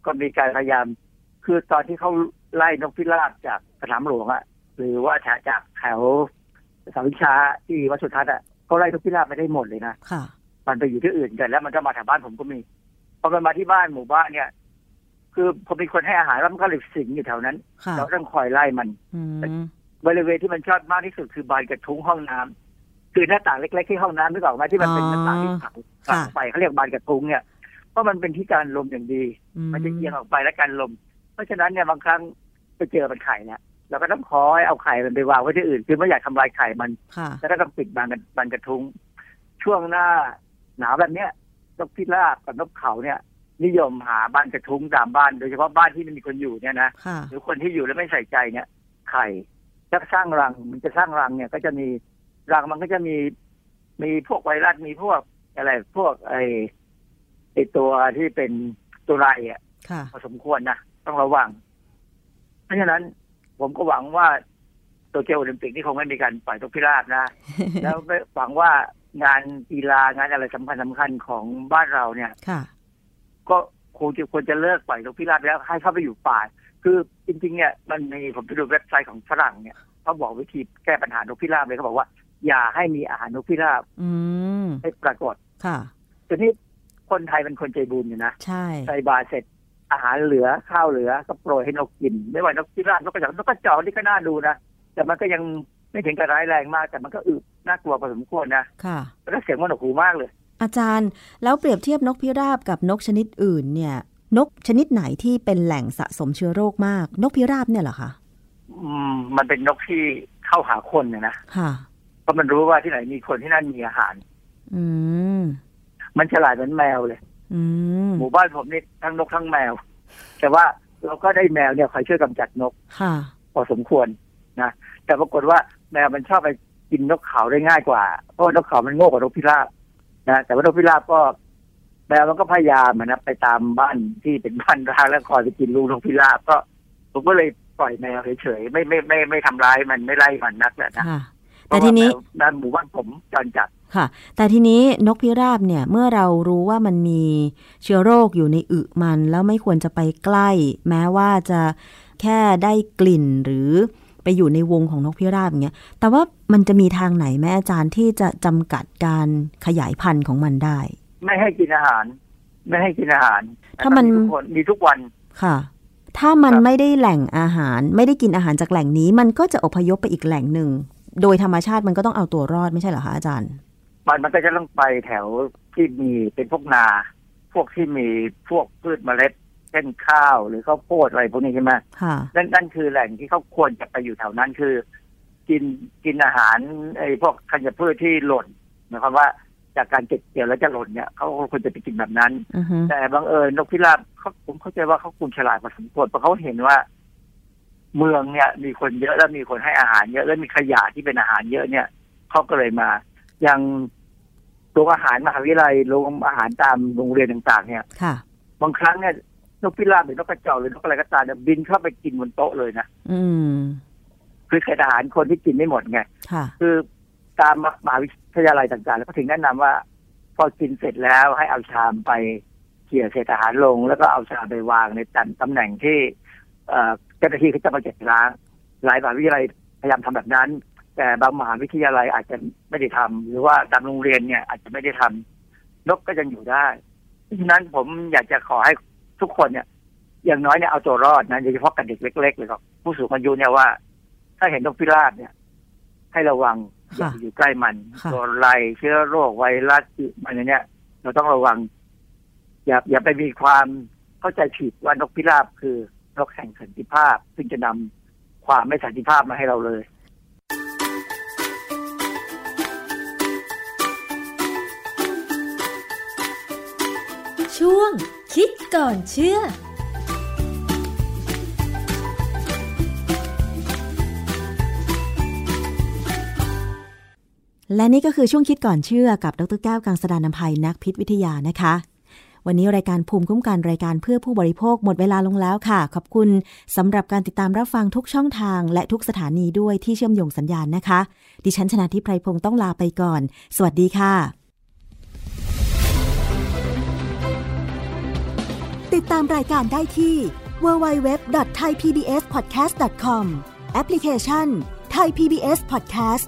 ก็มีการพยายาม คือตอนที่เขาไล่นกพิราบจากสนามหลวงอะหรือว่าจากแถวสาวิชาที่วัดสุทัศน์อะเขาไล่นกพิราบไม่ได้หมดเลยนะค่ะ มันไปอยู่ที่อื่นกันแล้วมันก็มาแถวบ้านผมก็มีพอมันมาที่บ้านหมู่บ้านเนี่ยคือผมเป็นคนให้อาหารแล้วมันก็เลยสิงอยู่แถวนั้นค่ะเราต้องคอยไล่มันอืม บริเวณที่มันชอบมากที่สุดคือบานกระทุ้งห้องน้ำคือหน้าต่างเล็กๆที่ห้องน้ำนึกออกไหมที่มันเป็นหน้าต่างที่ถังค่ะถังไปเขาเรียกบานกระทุ้งเนี่ยเพราะมันเป็นที่การลมอย่างดีอืมันจะเอียงออกไปและการลม เพราะฉะนั้นเนี่ยบางครั้งไปเจอมันไข่เนี่ยเราก็ต้องคอยเอาไข่มันไปวางไว้ที่อื่น คือไม่อยากทำลายไข่มันค่ะแล้วก็ต้องปิดบานกันบานกระทุ้ง ช่วงหน้าหนาวแบบเนี้ยนกพิราบกับนกเขาเนี่ยนิยมหาบ้านกระทุ้งตามบ้าน โดยเฉพาะบ้านที่ไม่มีคนอยู่เนี่ยนะค่ะหรือคนที่อยู่แล้วไม่ใส่ใจเนี่ยไข่ ถ้าสร้างรังมันจะสร้างรังเนี่ย ก็จะมีรังมันก็จะมีมีพวกไวรัสมีพวกอะไร พวกไอไอตัวที่เป็นตัวไรอะค่ะพอสมควรนะต้องระวัง เพราะฉะนั้นผมก็หวังว่าโตเกียวโอลิมปิกนี่คงไม่มีการปล่อยนกพิราบนะ แล้วหวังว่างานกีฬางานอะไรสำคัญสำคัญของบ้านเราเนี่ยค่ะก็คงจะควรจะเลิกปล่อยนกพิราบแล้วให้เข้าไปอยู่ป่า คือจริงๆเนี่ยมันมีผมไปดูเว็บไซต์ของฝรั่งเนี่ยเขาบอกวิธีแก้ปัญหานกพิราบเลยเขาบอกว่า อย่าให้มีอาหารนกพิราบอืมให้ปรากฏค่ะทีนี้คนไทยเป็นคนใจบุญอยู่นะใช่ใส่บาตรเสร็จอาหารเหลือข้าวเหลือก็โปรยให้นกกิน ไม่ว่านกพิราบนกกระจอกนกกระจอกนี่ก็น่าดูนะแต่มันก็ยังไม่ถึงกับร้ายแรงมาก แต่มันก็อึน่ากลัวพอสมควรนะค่ะแล้วเสียงมันหนวกหูมากเลย อาจารย์แล้วเปรียบเทียบนกพิราบกับนกชนิดอื่นเนี่ย นกชนิดไหนที่เป็นแหล่งสะสมเชื้อโรคมาก นกพิราบเนี่ยเหรอคะอืมมันเป็นนกที่เข้าหาคนนะนะค่ะเพราะมันรู้ว่าที่ไหนมีคนที่นั่นมีอาหาร อืมมันฉลาดเหมือนแมวเลยอืมหมู่บ้านผมนี่ทั้งนกทั้งแมว แต่ว่าเราก็ได้แมวเนี่ยคอยช่วยกำจัดนกค่ะพอสมควรนะแต่ปรากฏว่าแมวมันชอบไปกินนกเขาได้ง่ายกว่าเพราะว่านกเขามันโง่กว่านกพิราบนะแต่ว่านกพิราบก็ แมวมันก็พยายามอะนะไปตามบ้านที่เป็นบ้านร้างแล้วคอยไปกินลูกนกพิราบก็ ผมก็เลยปล่อยแมวเฉยๆไม่ไม่ไม่ไม่ทำร้ายมันไม่ไล่มันนักแหละนะค่ะแต่ทีนี้เพราะว่าแมวด้านหมู่บ้านผมจรจัดค่ะ แต่ทีนี้นกพิราบเนี่ยเมื่อเรารู้ว่ามันมีเชื้อโรคอยู่ในอึมัน แล้วไม่ควรจะไปใกล้ แม้ว่าจะแค่ได้กลิ่นหรือไปอยู่ในวงของนกพิราบอย่างเงี้ย แต่ว่ามันจะมีทางไหนแม่อาจารย์ที่จะจำกัดการขยายพันธุ์ของมันได้ ไม่ให้กินอาหาร ไม่ให้กินอาหาร ถ้ามันทุกคนมีทุกวันค่ะ ถ้ามันครับไม่ได้แหล่งอาหาร ไม่ได้กินอาหารจากแหล่งนี้ มันก็จะอพยพไปอีกแหล่งหนึ่ง โดยธรรมชาติมันก็ต้องเอาตัวรอดไม่ใช่เหรอคะอาจารย์ มันมันก็จะต้องไปแถวที่มีเป็นพวกนา พวกที่มีพวกพืชเมล็ดเช่นข้าวหรือข้าวโพดอะไรพวกนี้ใช่ไหมค่ะนั่นนั่นคือแหล่งที่เขาควรจะไปอยู่แถวนั้นคือ กินกินอาหารไอ้พวกธัญพืชที่หล่นหมายความว่า จากการเก็บเกี่ยวแล้วจะหล่นเนี่ยเขาก็ควรจะไปกินแบบนั้นอือฮึแต่บังเอิญนกพิราบเขาผมเข้าใจว่าเขาคงฉลาดพอสมควรเพราะเขาเห็นว่า เมืองเนี่ย มีคนเยอะแล้วมีคนให้อาหารเยอะแล้วมีขยะที่เป็นอาหารเยอะเนี่ยเขาก็เลยมาอย่างโรงอาหารมหาวิทยาลัยโรงอาหารตามโรงเรียนต่าง ๆ เนี่ยค่ะบางครั้งเนี่ยนกพิราบหรือนกกระจอกหรือนกอะไรก็ตามเนี่ยบินเข้าไปกินบนโต๊ะเลยนะอืมคือเศษอาหารคนที่กินไม่หมดไงค่ะคือตามมหาวิ ทยาลัยต่างๆ แล้วก็ถึงแนะนำว่า พอกินเสร็จแล้วให้เอาชามไปเขี่ยเศษอาหารลง แล้วก็เอาชามไปวางในตำตำแหน่งที่เจ้าหน้าที่เขาจะมาเก็บล้างหลายมหาวิทยาลัยพยายามทำแบบนั้น แต่บางมหาวิทยาลัยอาจจะไม่ได้ทำหรือว่าตามโรงเรียนเนี่ยอาจจะไม่ได้ทำนกก็ยังอยู่ได้เพราะฉะนั้นผมอยากจะขอให้ทุกคนเนี่ย อย่างน้อยเนี่ยเอาตัวรอดนะโดยเฉพาะกับเด็กเล็กๆเลยครับผู้สูงอายุเนี่ยว่า ถ้าเห็นนกพิราบเนี่ย ให้ระวัง อย่าค่ะไปอยู่ใกล้มันค่ะตัวไรเชื้อโรคไวรัสมันอย่างเนี้ย เราต้องระวัง อย่าอย่าไปมีความเข้าใจผิดว่านกพิราบคือนกแห่งสันติภาพ ซึ่งจะนำความไม่สันติภาพมาให้เราเลยช่วงคิดก่อนเชื่อ และนี่ก็คือช่วงคิดก่อนเชื่อกับดรแก้วกังสดานนภัยนักพิษวิทยานะคะ วันนี้รายการภูมิคุ้มกันรายการเพื่อผู้บริโภคหมดเวลาลงแล้วค่ะ ขอบคุณสำหรับการติดตามรับฟังทุกช่องทาง และทุกสถานีด้วยที่เชื่อมโยงสัญญาณนะคะ ดิฉันชนะทิพไพรพงศ์ต้องลาไปก่อน สวัสดีค่ะ ติดตามรายการได้ที่ www.thaipbspodcast.com แอปพลิเคชัน Thai PBS Podcast